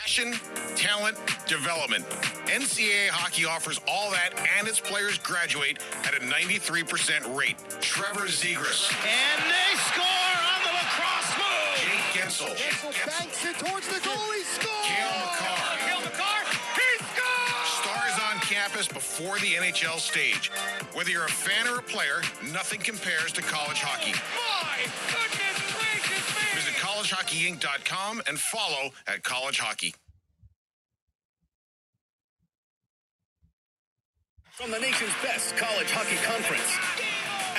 Passion, talent, development. NCAA hockey offers all that, and its players graduate at a 93% rate. Trevor Zegras, And they score on the lacrosse move. Jake Guentzel, Guentzel banks it towards the goal. He scores. Cale Makar. Cale Makar. He scores. Stars on campus before the NHL stage. Whether you're a fan or a player, nothing compares to college hockey. Oh, my goodness. Visit collegehockeyinc.com and follow at College Hockey. From the nation's best college hockey conference.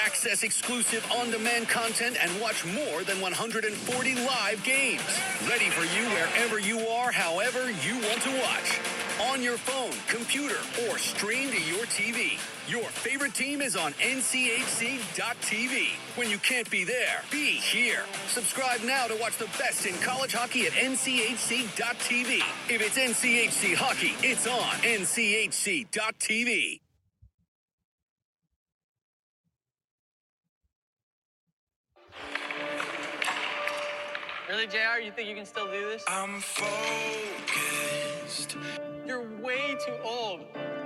Access exclusive on-demand content and watch more than 140 live games. Ready for you wherever you are, however you want to watch. On your phone, computer, or stream to your TV. Your favorite team is on NCHC.TV. When you can't be there, be here. Subscribe now to watch the best in college hockey at NCHC.TV. If it's NCHC hockey, it's on NCHC.TV. Really, JR? You think you can still do this? I'm focused. You're way too old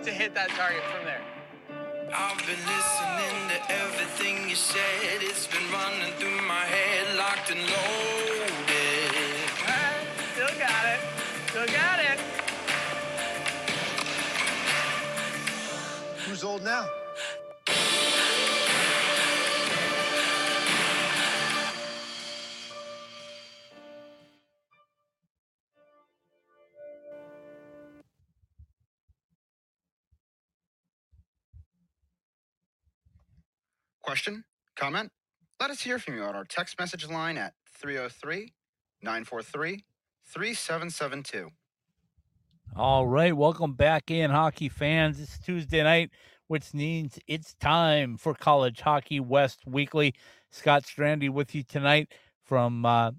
to hit that target from there. I've been listening to everything you said. It's been running through my head, locked and loaded. All right, still got it. Still got it. Who's old now? Question? Comment? Let us hear from you on our text message line at 303 943 3772. All right, welcome back in, hockey fans. It's Tuesday night, which means it's time for College Hockey West Weekly. Scott Strandy with you tonight from uh,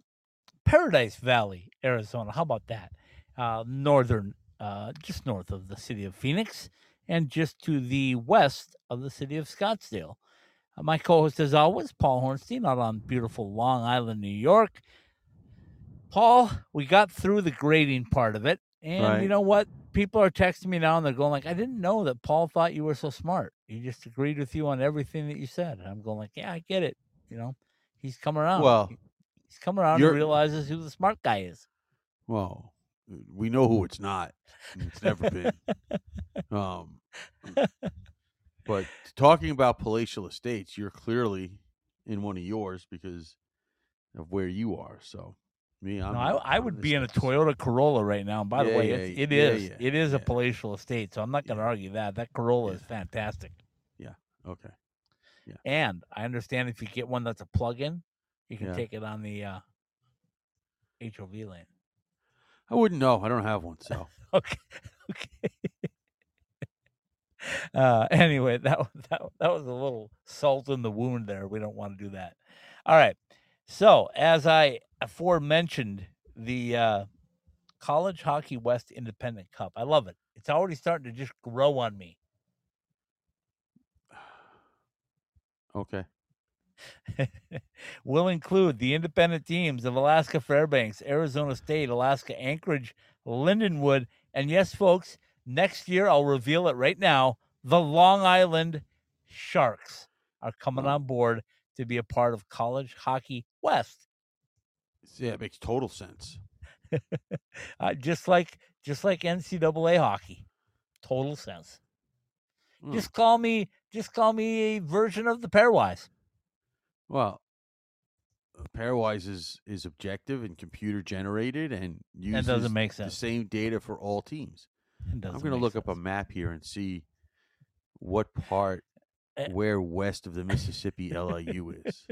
Paradise Valley, Arizona. How about that? Uh, northern, uh, just north of the city of Phoenix, and just to the west of the city of Scottsdale. My co-host, as always, Paul Hornstein, out on beautiful Long Island, New York. Paul, we got through the grading part of it. And you know what? People are texting me now and they're going like, I didn't know that Paul thought you were so smart. He just agreed with you on everything that you said. And I'm going like, yeah, I get it. You know, he's come around. Well, he's come around and realizes who the smart guy is. Well, we know who it's not. It's never been. um, but talking about palatial estates, you're clearly in one of yours because of where you are. So, me, I'm. no, I, I would be in a Toyota Corolla right now. And by the Yeah, way, yeah, it's, it yeah, is it is a palatial estate, so I'm not going to argue that. That Corolla is fantastic. Yeah. Okay. Yeah. And I understand if you get one that's a plug-in, you can take it on the uh, HOV lane. I wouldn't know. I don't have one. So, Okay. Okay. uh, anyway, that was that, that was a little salt in the wound there. We don't want to do that. All right. So, as I aforementioned, the uh, College Hockey West Independent Cup. I love it. It's already starting to just grow on me. okay. will include the independent teams of Alaska Fairbanks, Arizona State, Alaska Anchorage, Lindenwood, and yes, folks, next year I'll reveal it right now. The Long Island Sharks are coming on board to be a part of College Hockey West, Yeah, it makes total sense. uh, just like just like NCAA hockey. Total sense. Hmm. Just call me just call me a version of the pairwise. Well, uh, Pairwise is is objective and computer generated and uses doesn't make the sense. same data for all teams. I'm going to look up a map here and see what part Eh. where west of the Mississippi LIU is.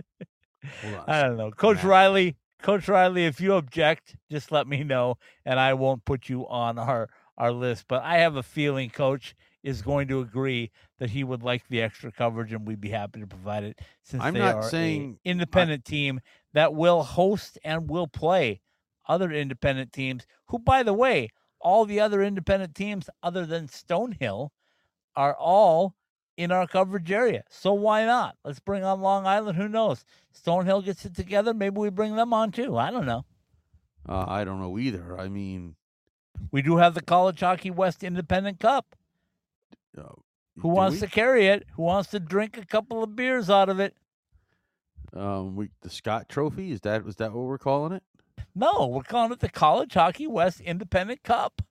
Hold on. a I don't know. Coach Map. Riley, Coach Riley, if you object, just let me know and I won't put you on our our list, but I have a feeling coach is going to agree that he would like the extra coverage and we'd be happy to provide it since I'm they not are saying- independent team that will host and will play other independent teams who by the way, all the other independent teams other than Stonehill are all in our coverage area. So why not? Let's bring on Long Island. Who knows? Stonehill gets it together. Maybe we bring them on too. I don't know. Uh, I don't know either. I mean, We do have the College Hockey West Independent Cup. uh, Who wants we? to carry it? Who wants to drink a couple of beers out of it? Um, we the Scott Trophy is that was that what we're calling it? No, we're calling it the College Hockey West Independent Cup.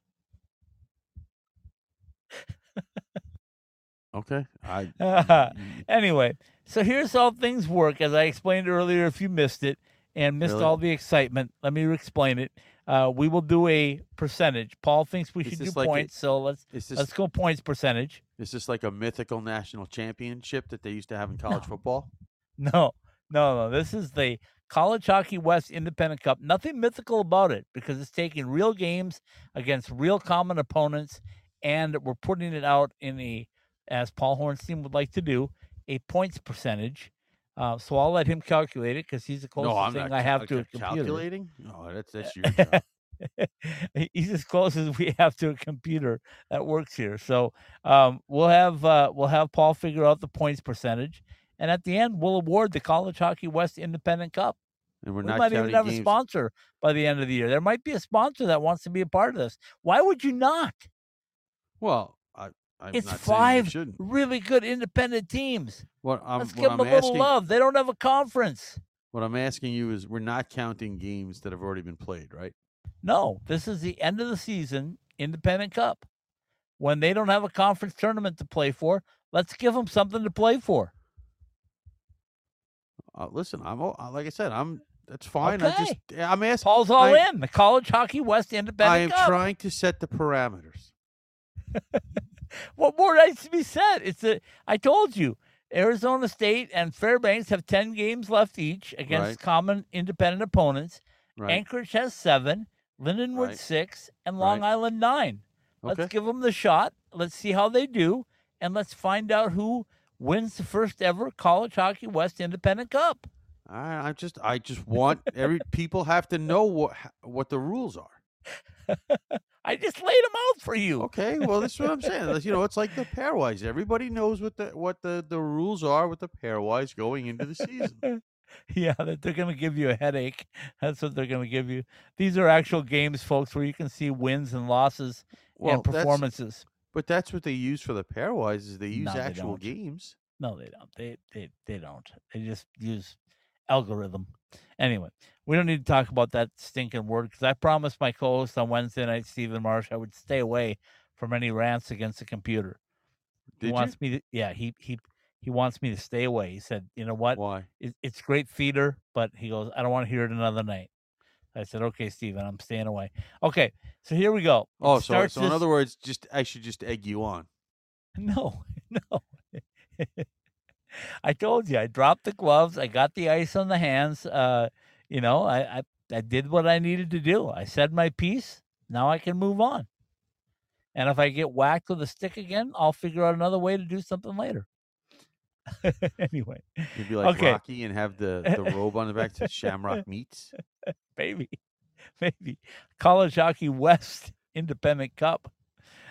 Okay, I anyway, so here's how things work. As I explained earlier, if you missed it and missed Really? all the excitement, let me explain it. Uh, we will do a percentage. Paul thinks we Is should do like a- points, so let's this let's go points percentage. is this like a mythical national championship that they used to have in college No. football? No, no, no. This is the College Hockey West Independent Cup. Nothing mythical about it because it's taking real games against real common opponents, and we're putting it out in a, as Paul Hornstein would like to do, a points percentage. Uh, so I'll let him calculate it because he's the closest no, thing not I have to a computer. calculating. No, that's that's your job. he's as close as we have to a computer that works here. So um, we'll have uh, we'll have Paul figure out the points percentage, and at the end we'll award the College Hockey West Independent Cup. And we're we not might even have a sponsor by the end of the year. There might be a sponsor that wants to be a part of this. Why would you not? Well, I, I'm it's not saying you five really good independent teams. What I'm, Let's give them I'm a little asking, love. They don't have a conference. What I'm asking you is, we're not counting games that have already been played, right? No, this is the end of the season Independent Cup. When they don't have a conference tournament to play for, let's give them something to play for. Uh, listen, I'm uh, like I said, I'm that's fine. I just I'm asking. Paul's all I- in the College Hockey West Independent I am Cup. trying to set the parameters. What more needs to be said? It's a. I told you, Arizona State and Fairbanks have ten games left each against Right. common independent opponents. Right. Anchorage has seven, Lindenwood Right. six, and Long. Island nine. Let's Okay. give them the shot. Let's see how they do, and let's find out who wins the first ever College Hockey West Independent Cup. I, I just I just want every people have to know what what the rules are. I just laid them out for you. Okay, well that's what I'm saying. You know, it's like the pairwise. Everybody knows what the what the, the rules are with the pairwise going into the season. Yeah, that they're going to give you a headache. That's what they're going to give you. These are actual games, folks, where you can see wins and losses Well, and performances. But that's what they use for the pairwise is they use No, they actual don't. games. No, they don't. They they they don't. They just use algorithm. Anyway, we don't need to talk about that stinking word because I promised my co-host on Wednesday night, Stephen Marsh, I would stay away from any rants against the computer. Did he you? wants me to. Yeah, he he he wants me to stay away. He said, "You know what? Why? It, it's great theater, but he goes, I don't want to hear it another night." I said, "Okay, Stephen, I'm staying away." Okay, so here we go. It Oh, so so in this- other words, just I should just egg you on. No, no. I told you I dropped the gloves. I got the ice on the hands. Uh, you know, I, I I did what I needed to do. I said my piece. Now I can move on. And if I get whacked with a stick again, I'll figure out another way to do something later. anyway, You'd be like okay, Rocky and have the, the robe on the back to Shamrock Meats. maybe, maybe College Hockey West Independent Cup.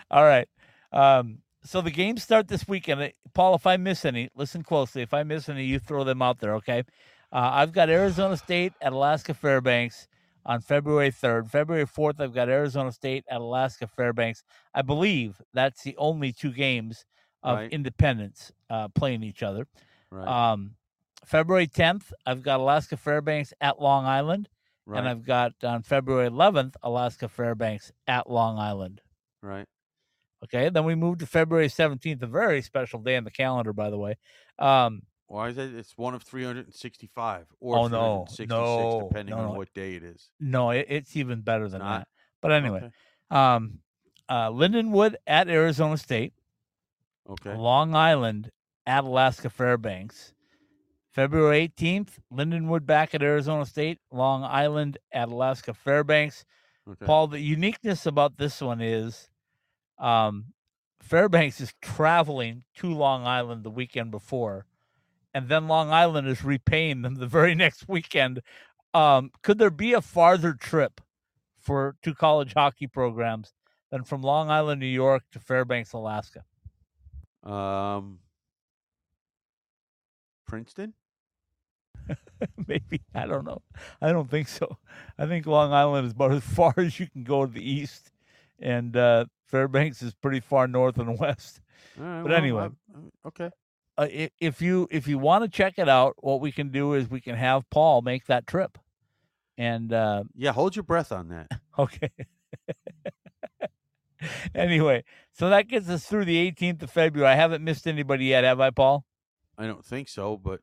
All right. Um, so the games start this weekend. Paul, if I miss any, listen closely. If I miss any, you throw them out there, okay? Uh, I've got Arizona State at Alaska Fairbanks on February 3rd. February 4th, I've got Arizona State at Alaska Fairbanks. I believe that's the only two games of Right. independence uh, playing each other. Right. Um, February 10th, I've got Alaska Fairbanks at Long Island. Right. And I've got on February 11th, Alaska Fairbanks at Long Island. right. Okay. Then we move to February 17th, a very special day in the calendar, by the way. Um, Why is it? It's one of 365 or Oh, no. 366, No. depending No, on no. what day it is. no, it, it's even better than not? that. But anyway, Okay. um, uh, Lindenwood at Arizona State, Okay. Long Island at Alaska Fairbanks. February 18th, Lindenwood back at Arizona State, Long Island at Alaska Fairbanks. Okay. Paul, the uniqueness about this one is um, Fairbanks is traveling to Long Island the weekend before, and then Long Island is repaying them the very next weekend. Um, could there be a farther trip for two college hockey programs than from Long Island, New York to Fairbanks, Alaska? Um, Princeton. Maybe I don't know. I don't think so. I think Long Island is about as far as you can go to the east, and uh, Fairbanks is pretty far north and west. Right, But well, anyway, I'm- okay. uh, if you if you want to check it out, what we can do is we can have Paul make that trip, and uh, Yeah, hold your breath on that. okay. anyway, so that gets us through the 18th of February. I haven't missed anybody yet, have I, Paul? I don't think so, but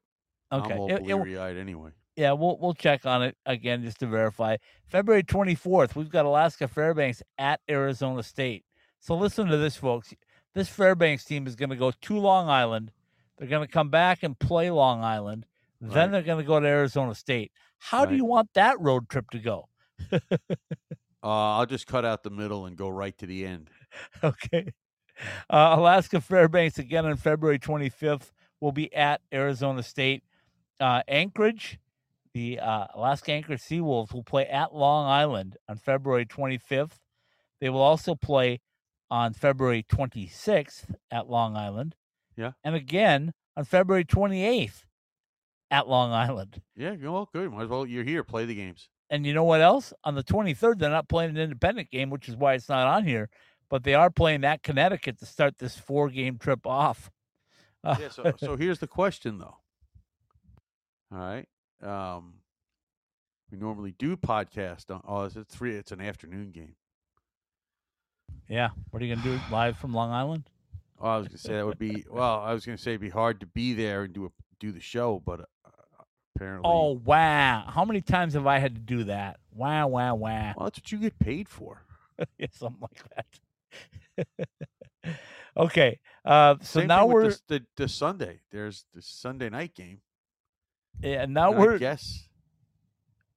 Okay. I'm all It- bleary eyed anyway. Yeah, we'll we'll check on it again just to verify. February 24th, we've got Alaska Fairbanks at Arizona State. So listen to this, folks. This Fairbanks team is going to go to Long Island. They're going to come back and play Long Island, Then Right. they're going to go to Arizona State. How do you want that road trip to go? Uh, I'll just cut out the middle and go right to the end. Okay. Uh, Alaska Fairbanks again on February 25th will be at Arizona State. Uh, Anchorage, the uh, Alaska Anchorage Seawolves will play at Long Island on February 25th. They will also play on February 26th at Long Island. Yeah. And again on February 28th at Long Island. Yeah, well, good. Might as well. You're here. Play the games. And you know what else? On the 23rd, they're not playing an independent game, which is why it's not on here. But they are playing at Connecticut to start this four-game trip off. Yeah. So, so here's the question, though. All right. Um, we normally do podcast on. Oh, it's a three. It's an afternoon game. yeah. What are you gonna do live from Long Island? Oh, I was gonna say that would be. Well, I was gonna say it'd be hard to be there and do a do the show, but uh, apparently. Oh wow! How many times have I had to do that? Wow! Wow! Wow! Well, that's what you get paid for. yeah, something like that. okay. Uh, so Same now we're the, the the Sunday. There's the Sunday night game. yeah. Now And we're guess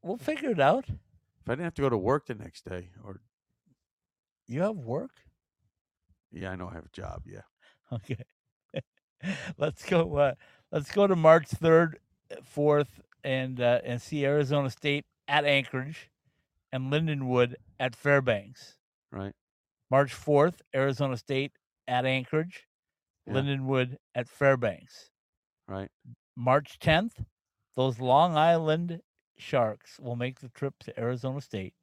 we'll figure it out. if I didn't have to go to work the next day, or You have work. yeah, I know I have a job. Yeah. Okay. let's go. Uh, let's go to March third, fourth, and uh, and see Arizona State at Anchorage, and Lindenwood at Fairbanks. Right. March fourth, Arizona State at Anchorage, Yeah. Lindenwood at Fairbanks. Right. March tenth, those Long Island Sharks will make the trip to Arizona State.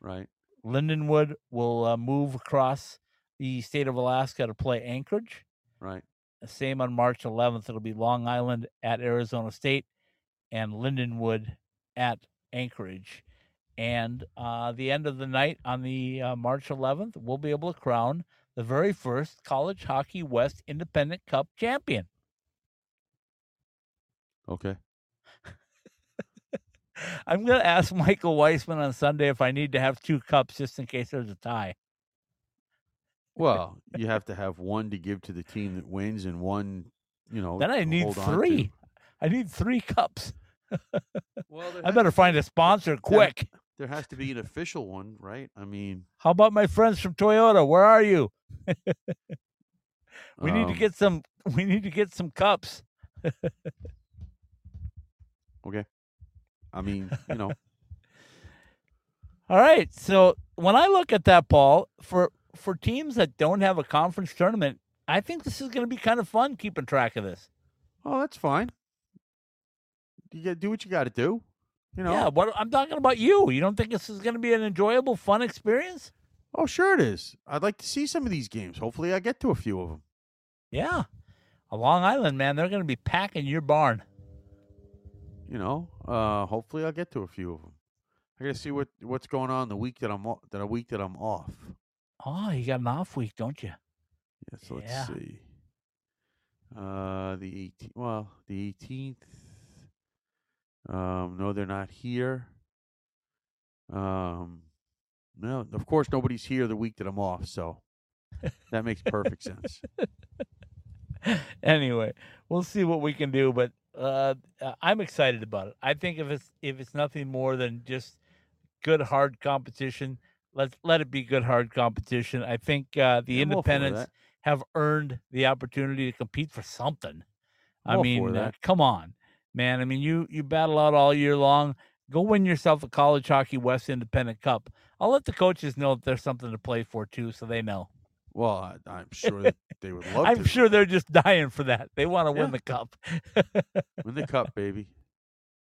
Right. Lindenwood will uh, move across the state of Alaska to play Anchorage. Right. Same on March 11th. It'll be Long Island at Arizona State and Lindenwood at Anchorage. And uh, the end of the night on the uh, March 11th, we'll be able to crown the very first College Hockey West Independent Cup champion. Okay. I'm going to ask Michael Weissman on Sunday if I need to have two cups just in case there's a tie. Well, you have to have one to give to the team that wins, and one, you know. Then I need three. I need three cups. Well, I better find a sponsor quick. There has to be an official one, right? I mean, How about my friends from Toyota? Where are you? we need to um, get some. We need to get some cups. Okay. I mean, you know, All right. So when I look at that, Paul, for for teams that don't have a conference tournament, I think this is going to be kind of fun keeping track of this. oh, that's fine. You got to do what you got to do. You know. Yeah. What I'm talking about you. You don't think this is going to be an enjoyable, fun experience? Oh, sure it is. I'd like to see some of these games. Hopefully, I get to a few of them. Yeah. A Long Island, man, they're going to be packing your barn. You know. Uh, hopefully, I'll get to a few of them. I got to see what what's going on the week that I'm that a week that I'm off. Oh, you got an off week, don't you? Yeah, so let's Yeah. see. Uh, the 18th. Well, the 18th. Um, no, they're not here. Um, no, of course nobody's here the week that I'm off, so that makes perfect sense. anyway, we'll see what we can do, but uh, I'm excited about it. I think if it's if it's nothing more than just good hard competition, let's let it be good hard competition. I think uh, the Yeah, I'm all independents have earned the opportunity to compete for something. I I'm mean, uh, come on, man. I mean, you you battle out all year long. Go win yourself a College Hockey West Independent Cup. I'll let the coaches know that there's something to play for too, so they know. Well, I, I'm sure they would love to I'm to sure they're just dying for that. They want to Yeah. win the cup. win the cup, baby.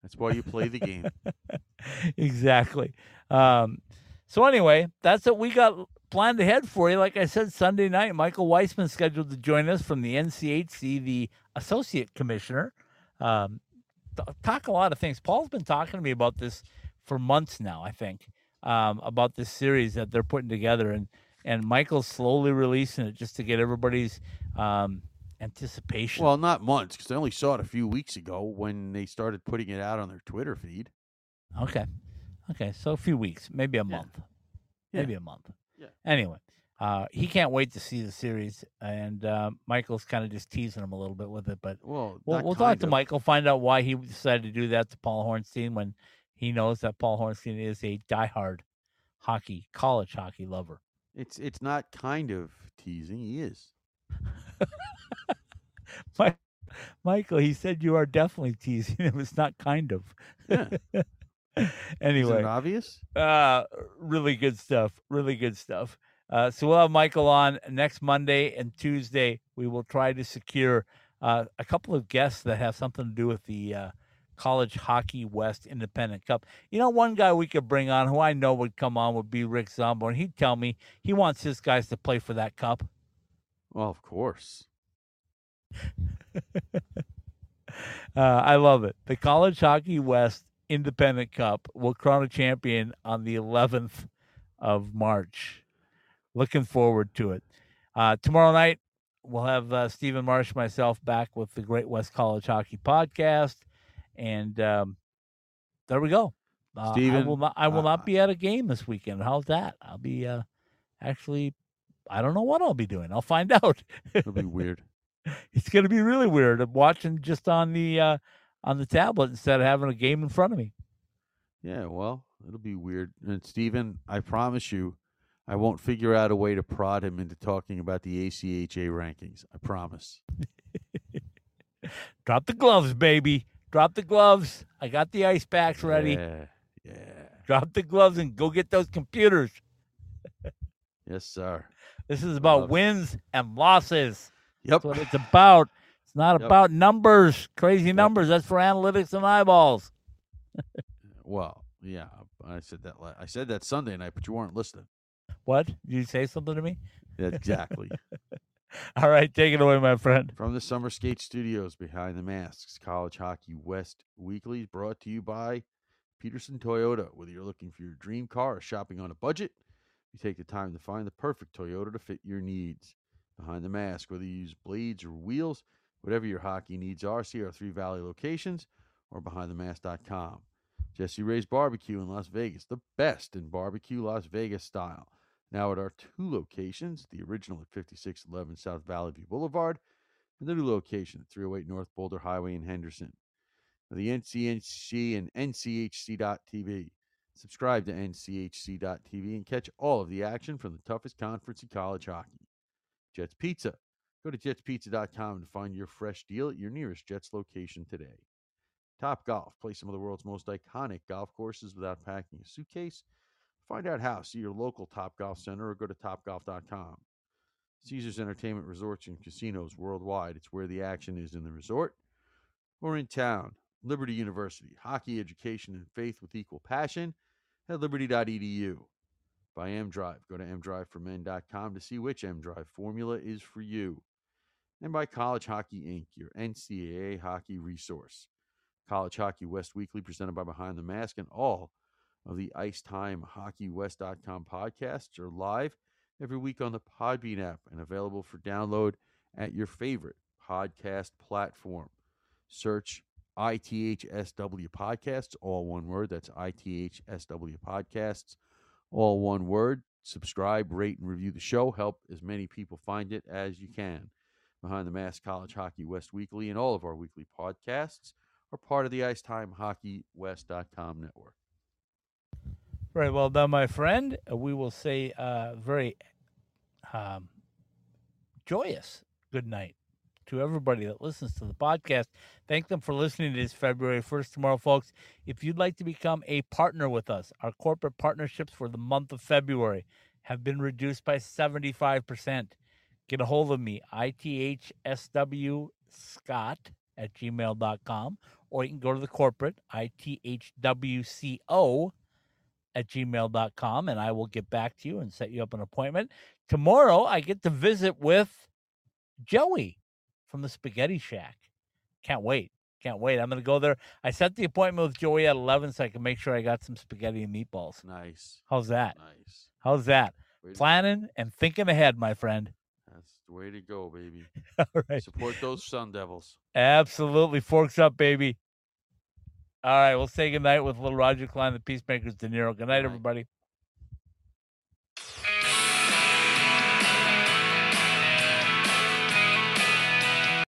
That's why you play the game. exactly. Um, so anyway, that's what we got planned ahead for you. Like I said, Sunday night, Michael Weissman scheduled to join us from the NCHC, the associate commissioner. Um, talk a lot of things. Paul's been talking to me about this for months now. I think um, about this series that they're putting together, and and Michael's slowly releasing it just to get everybody's um, anticipation. Well, not months because I only saw it a few weeks ago when they started putting it out on their Twitter feed. Okay. Okay. So a few weeks, maybe a Yeah. month. Yeah. Maybe a month. Yeah. Anyway, Uh, he can't wait to see the series, and uh, Michael's kind of just teasing him a little bit with it. But Well, we'll, we'll talk kind to. Michael, find out why he decided to do that to Paul Hornstein when he knows that Paul Hornstein is a diehard hockey, college hockey lover. It's it's not kind of teasing. He is. Mi- Michael, he said you are definitely teasing him. It's not kind of. Yeah. anyway, obvious? Uh, really good stuff. Really good stuff. Uh, so we'll have Michael on next Monday and Tuesday. We will try to secure uh, a couple of guests that have something to do with the uh, College Hockey West Independent Cup. You know, one guy we could bring on who I know would come on would be Rick Zombo, and he'd tell me he wants his guys to play for that cup. Well, of course. Uh, I love it. The College Hockey West Independent Cup will crown a champion on the 11th of March. Looking forward to it. Uh, tomorrow night, we'll have uh, Stephen Marsh, myself, back with the Great West College Hockey Podcast, and um, there we go. Uh, I Stephen, will not. I will uh, not be at a game this weekend. How's that? I'll be uh, actually. I don't know what I'll be doing. I'll find out. It'll be weird. it's going to be really weird. I'm watching just on the uh, on the tablet instead of having a game in front of me. Yeah, well, it'll be weird. And Steven, I promise you, I won't figure out a way to prod him into talking about the ACHA rankings. I promise. Drop the gloves, baby. Drop the gloves. I got the ice packs ready. Yeah, yeah. Drop the gloves and go get those computers. Yes, sir. This is about it. wins and losses. Yep. That's what it's about. It's not Yep. about numbers, crazy numbers. That's for analytics and eyeballs. Well, yeah, I said that. I said that Sunday night, but you weren't listening. What? Did you say something to me? Exactly. All right, take it away, my friend. From the Summer Skate Studios behind the masks, College Hockey West Weekly is brought to you by Peterson Toyota. Whether you're looking for your dream car or shopping on a budget, you take the time to find the perfect Toyota to fit your needs. Behind the mask, whether you use blades or wheels, whatever your hockey needs are, see our three valley locations or behindthemask.com. Jessie Rae's Barbecue in Las Vegas, the best in barbecue Las Vegas style. Now at our two locations, the original at 5611 South Valley View Boulevard and the new location at 308 North Boulder Highway in Henderson. The NCHC and NCHC.TV. Subscribe to NCHC.TV and catch all of the action from the toughest conference in college hockey. Jets Pizza. Go to jetspizza.com to find your fresh deal at your nearest Jets location today. Top Golf. Play some of the world's most iconic golf courses without packing a suitcase. Find out how. See your local Top Golf Center or go to topgolf.com. Caesars Entertainment Resorts and Casinos worldwide. It's where the action is in the resort or in town. Liberty University, hockey education and faith with equal passion at liberty.edu. By M Drive, go to mdriveformen.com to see which M Drive formula is for you. And by College Hockey Inc., your NCAA hockey resource. College Hockey West Weekly, presented by Behind the Mask, and all of the Ice Time Hockey HockeyWest.com podcasts are live every week on the Podbean app and available for download at your favorite podcast platform. Search ITHSW Podcasts, all one word. That's ITHSW Podcasts, all one word. Subscribe, rate, and review the show. Help as many people find it as you can. Behind the Mask College Hockey West Weekly and all of our weekly podcasts are part of the Ice Time Hockey IcetimeHockeyWest.com network. Very well done, my friend. Uh, We will say uh, very um, joyous good night to everybody that listens to the podcast. Thank them for listening to this February 1st tomorrow, folks. If you'd like to become a partner with us, our corporate partnerships for the month of February have been reduced by 75%. Get a hold of me, ITHSW Scott at gmail.com, or you can go to the corporate, ithwco at gmail.com, and I will get back to you and set you up an appointment. Tomorrow, I get to visit with Joey from the Spaghetti Shack. Can't wait. Can't wait. I'm going to go there. I set the appointment with Joey at 11 so I can make sure I got some spaghetti and meatballs. Nice. How's that? Nice. How's that? Way to- Planning and thinking ahead, my friend. That's the way to go, baby. All right. Support those Sun Devils. Absolutely. Forks up, baby. All right. We'll say goodnight with little Roger Clyne, the Peacemakers, De Niro. Good night, Good night. everybody.